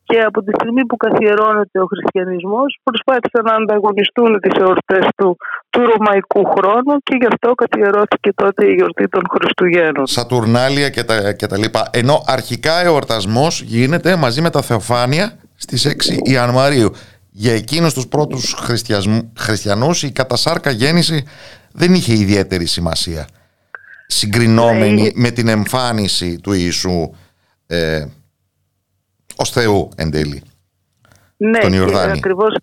και από τη στιγμή που καθιερώνεται ο χριστιανισμός προσπάθησαν να ανταγωνιστούν τις εορτές του, του ρωμαϊκού χρόνου και γι' αυτό καθιερώθηκε τότε η γιορτή των Χριστουγέννων. Σατουρνάλια και τα, και τα λοιπά. Ενώ αρχικά εορτασμός γίνεται μαζί με τα Θεοφάνεια στις 6 Ιανουαρίου. Για εκείνους τους πρώτους χριστιανούς η κατασάρκα γέννηση δεν είχε ιδιαίτερη σημασία. Συγκρινόμενη ναι. με την εμφάνιση του Ιησού ε, ως Θεού εν τέλει. Ναι, τον Ιορδάνη. ακριβώς,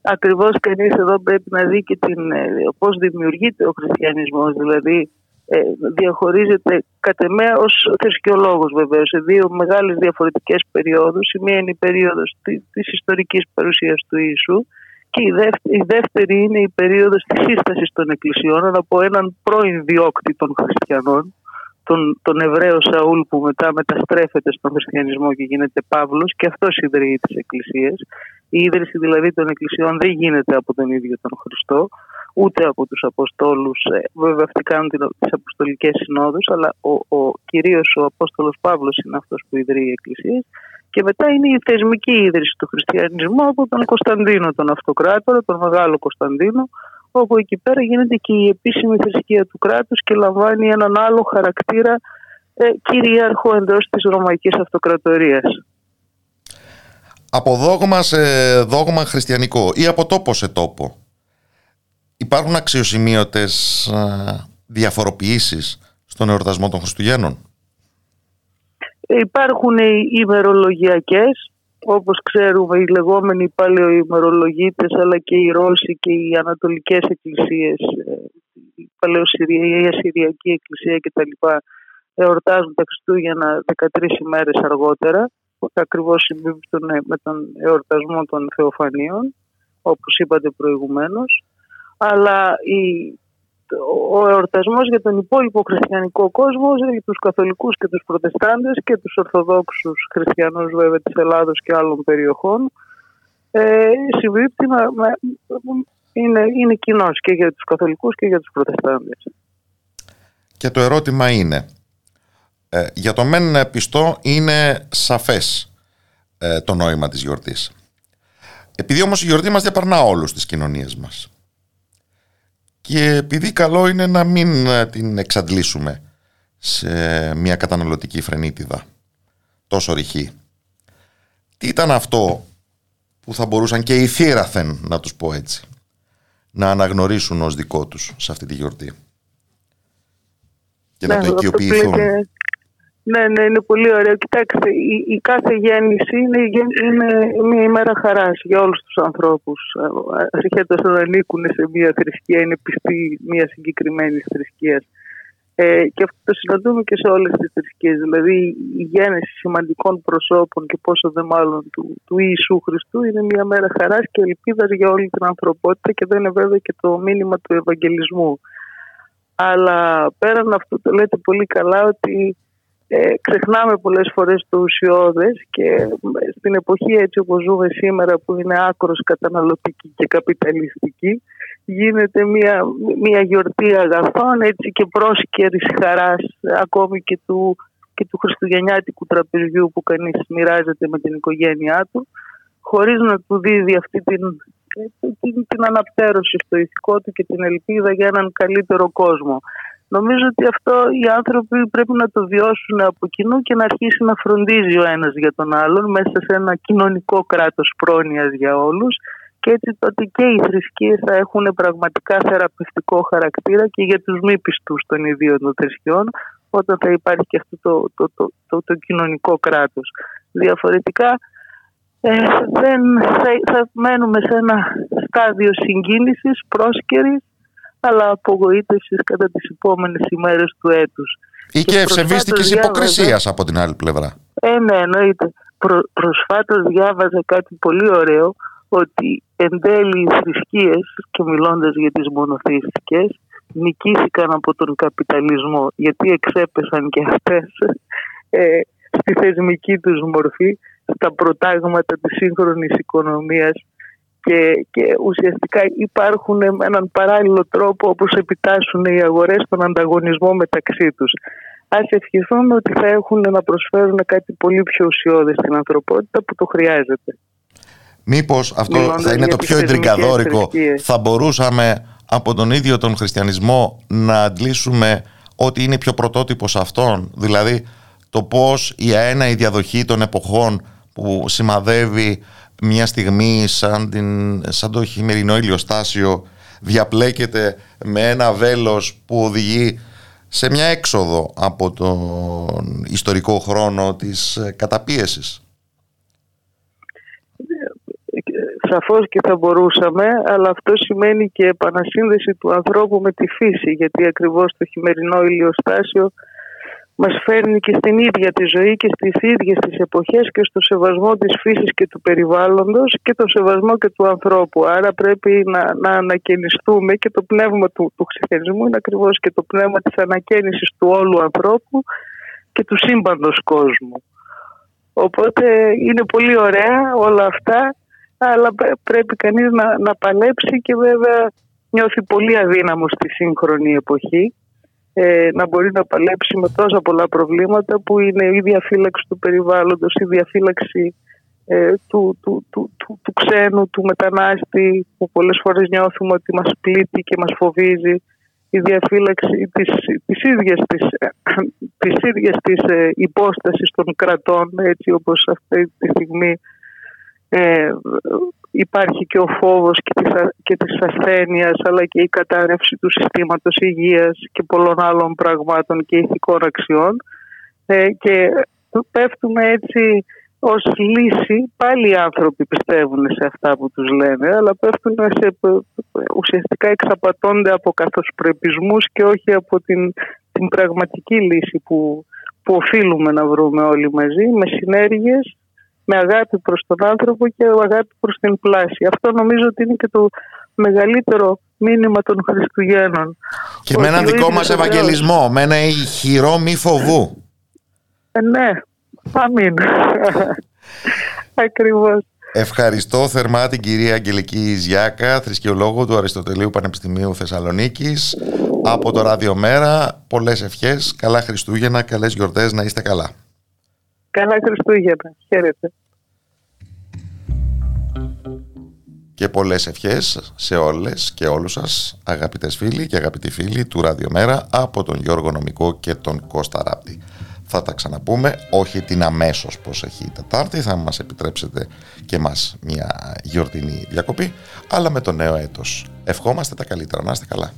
ακριβώς κανείς εδώ πρέπει να δει και την, ε, πώς δημιουργείται ο χριστιανισμός. Δηλαδή ε, διαχωρίζεται κατ' εμέ ως θρησκεολόγος βεβαίως σε δύο μεγάλες διαφορετικές περιόδους. Η μία είναι η περίοδος της ιστορικής παρουσίας του Ιησού και η δεύτερη, η δεύτερη είναι η περίοδος της σύστασης των εκκλησιών από έναν πρώην διώκτη των χριστιανών τον, τον Εβραίο Σαούλ που μετά μεταστρέφεται στον χριστιανισμό και γίνεται Παύλος και αυτός ιδρύει τις εκκλησίες. Η ίδρυση δηλαδή των εκκλησιών δεν γίνεται από τον ίδιο τον Χριστό, ούτε από τους Αποστόλους. Ε, βέβαια αυτοί κάνουν τις Αποστολικές Συνόδους, αλλά ο, ο, κυρίως ο Απόστολος Παύλος είναι αυτός που ιδρύει οι εκκλησίες Και μετά είναι η θεσμική ίδρυση του χριστιανισμού από τον Κωνσταντίνο τον Αυτοκράτορα, τον Μεγάλο Κωνσταντίνο, όπου εκεί πέρα γίνεται και η επίσημη θρησκεία του κράτους και λαμβάνει έναν άλλο χαρακτήρα ε, κυρίαρχο εντός της Ρωμαϊκής Αυτοκρατορίας. Από δόγμα σε δόγμα χριστιανικό ή από τόπο σε τόπο υπάρχουν αξιοσημείωτες διαφοροποιήσεις στον εορτασμό των Χριστουγέννων; Υπάρχουν οι ημερολογιακές, όπως ξέρουμε οι λεγόμενοι παλαιοημερολογίτες αλλά και οι Ρώσοι και οι Ανατολικές εκκλησίες, ε, η Παλαιοσυριακή, η Ασυριακή Εκκλησία κτλ. εορτάζουν τα Χριστούγεννα 13 ημέρες αργότερα, ακριβώς συμπίπτουν με τον εορτασμό των Θεοφανίων, όπως είπατε προηγουμένως. Αλλά η ο εορτασμός για τον υπόλοιπο χριστιανικό κόσμο, για τους καθολικούς και τους προτεστάντες και τους ορθοδόξους χριστιανούς βέβαια της Ελλάδος και άλλων περιοχών, ε, συμπίπτει με, είναι, είναι κοινός και για τους καθολικούς και για τους προτεστάντες. Και το ερώτημα είναι, ε, για το μεν πιστό είναι σαφές ε, το νόημα της γιορτής. Επειδή όμως η γιορτή μας διαπαρνά όλους τις κοινωνίες μας και επειδή καλό είναι να μην ε, την εξαντλήσουμε σε μια καταναλωτική φρενίτιδα τόσο ρηχή. Τι ήταν αυτό που θα μπορούσαν και οι θύραθεν, να τους πω έτσι, να αναγνωρίσουν ως δικό τους σε αυτή τη γιορτή; Και να το οικειοποιηθούν. Ναι, ναι, είναι πολύ ωραίο. Κοιτάξτε, η, η κάθε γέννηση είναι, είναι μια ημέρα χαράς για όλους τους ανθρώπους. Ασχέτω αν ανήκουν σε μια θρησκεία, είναι πιστοί μια συγκεκριμένη θρησκείας. Ε, και αυτό το συναντούμε και σε όλες τις θρησκείες. Δηλαδή, η γέννηση σημαντικών προσώπων και πόσο δε μάλλον του, του Ιησού Χριστού είναι μια μέρα χαράς και ελπίδας για όλη την ανθρωπότητα και δεν είναι βέβαια και το μήνυμα του Ευαγγελισμού. Αλλά πέραν αυτού το λέτε πολύ καλά ότι ε, ξεχνάμε πολλές φορές το ουσιώδες και στην εποχή έτσι όπως ζούμε σήμερα που είναι άκρος καταναλωτική και καπιταλιστική γίνεται μια, μια γιορτή αγαθών έτσι και πρόσκαιρης χαράς ακόμη και του, και του χριστουγεννιάτικου τραπεζιού που κανείς μοιράζεται με την οικογένειά του χωρίς να του δίδει αυτή την, την, την αναπτέρωση στο ηθικό του και την ελπίδα για έναν καλύτερο κόσμο. Νομίζω ότι αυτό οι άνθρωποι πρέπει να το βιώσουν από κοινού και να αρχίσει να φροντίζει ο ένας για τον άλλον μέσα σε ένα κοινωνικό κράτος πρόνοιας για όλους και έτσι τότε και οι θρησκείες θα έχουν πραγματικά θεραπευτικό χαρακτήρα και για τους μη πιστούς των ιδίων των θρησκειών όταν θα υπάρχει και αυτό το, το, το, το, το κοινωνικό κράτος. Διαφορετικά ε, δεν, θα, θα μένουμε σε ένα στάδιο συγκίνησης πρόσκαιρης αλλά απογοήτευσης κατά τις επόμενες ημέρες του έτους. Ή και, και ευσεβίστικη υποκρισίας από την άλλη πλευρά. Ε, ναι, εννοείται. Προ, προσφάτως διάβαζα κάτι πολύ ωραίο ότι εν τέλει οι θρησκείες και μιλώντας για τις μονοθεϊστικές νικήθηκαν από τον καπιταλισμό γιατί εξέπεσαν και αυτές ε, στη θεσμική τους μορφή στα προτάγματα της σύγχρονης οικονομίας και, και ουσιαστικά υπάρχουν με έναν παράλληλο τρόπο όπως επιτάσσουν οι αγορές στον ανταγωνισμό μεταξύ τους. Ας ευχηθούμε ότι θα έχουν να προσφέρουν κάτι πολύ πιο ουσιώδες στην ανθρωπότητα που το χρειάζεται. Μήπως αυτό θα είναι το πιο εντριγκαδόρικο, θα μπορούσαμε από τον ίδιο τον χριστιανισμό να αντλήσουμε ότι είναι πιο πρωτότυπος αυτόν, δηλαδή το πώς η αένα η διαδοχή των εποχών που σημαδεύει μια στιγμή σαν, την, σαν το χειμερινό ηλιοστάσιο διαπλέκεται με ένα βέλος που οδηγεί σε μια έξοδο από τον ιστορικό χρόνο της καταπίεσης. Σαφώς και θα μπορούσαμε, αλλά αυτό σημαίνει και επανασύνδεση του ανθρώπου με τη φύση, γιατί ακριβώς το χειμερινό ηλιοστάσιο μας φέρνει και στην ίδια τη ζωή και στις ίδιες τις εποχές και στο σεβασμό της φύσης και του περιβάλλοντος και το σεβασμό και του ανθρώπου. Άρα πρέπει να, να ανακαινιστούμε και το πνεύμα του, του χριστιανισμού είναι ακριβώς και το πνεύμα της ανακαίνησης του όλου ανθρώπου και του σύμπαντος κόσμου. Οπότε είναι πολύ ωραία όλα αυτά, αλλά πρέπει κανείς να, να παλέψει και βέβαια νιώθει πολύ αδύναμο στη σύγχρονη εποχή ε, να μπορεί να παλέψει με τόσα πολλά προβλήματα που είναι η διαφύλαξη του περιβάλλοντος, η διαφύλαξη ε, του, του, του, του, του ξένου, του μετανάστη που πολλές φορές νιώθουμε ότι μας πλήττει και μας φοβίζει. Η διαφύλαξη της, της ίδιας της, της, ίδιας της ε, υπόστασης των κρατών έτσι όπως αυτή τη στιγμή ε, υπάρχει και ο φόβος και της, και της ασθένειας αλλά και η κατάρρευση του συστήματος υγείας και πολλών άλλων πραγμάτων και ηθικών αξιών. Ε, και πέφτουμε έτσι ως λύση πάλι οι άνθρωποι πιστεύουν σε αυτά που τους λένε αλλά πέφτουν σε, ουσιαστικά εξαπατώνται από καθοσπρεπισμούς και όχι από την, την πραγματική λύση που, που οφείλουμε να βρούμε όλοι μαζί με συνέργειες, με αγάπη προς τον άνθρωπο και αγάπη προς την πλάση. Αυτό νομίζω ότι είναι και το μεγαλύτερο μήνυμα των Χριστουγέννων. Και με έναν δικό μας Ευαγγελισμό, με ένα ηχηρό μη φοβού. Ε, ναι, Αμήν. Ακριβώς. Ευχαριστώ θερμά την κυρία Αγγελική Ζιάκα, θρησκεολόγο του Αριστοτελείου Πανεπιστημίου Θεσσαλονίκης. Από το Ράδιο Μέρα, πολλές ευχές, καλά Χριστούγεννα, καλές γιορτές, να είστε καλά. Καλά Χριστούγεννα, χαίρετε. Και πολλές ευχές σε όλες και όλους σας, αγαπητές φίλοι και αγαπητοί φίλοι του Ραδιομέρα από τον Γιώργο Νομικό και τον Κώστα Ράπτη θα τα ξαναπούμε, όχι την αμέσως πως έχει η Τετάρτη, θα μας επιτρέψετε και μας μια γιορτινή διακοπή, αλλά με το νέο έτος. Ευχόμαστε τα καλύτερα, να είστε καλά.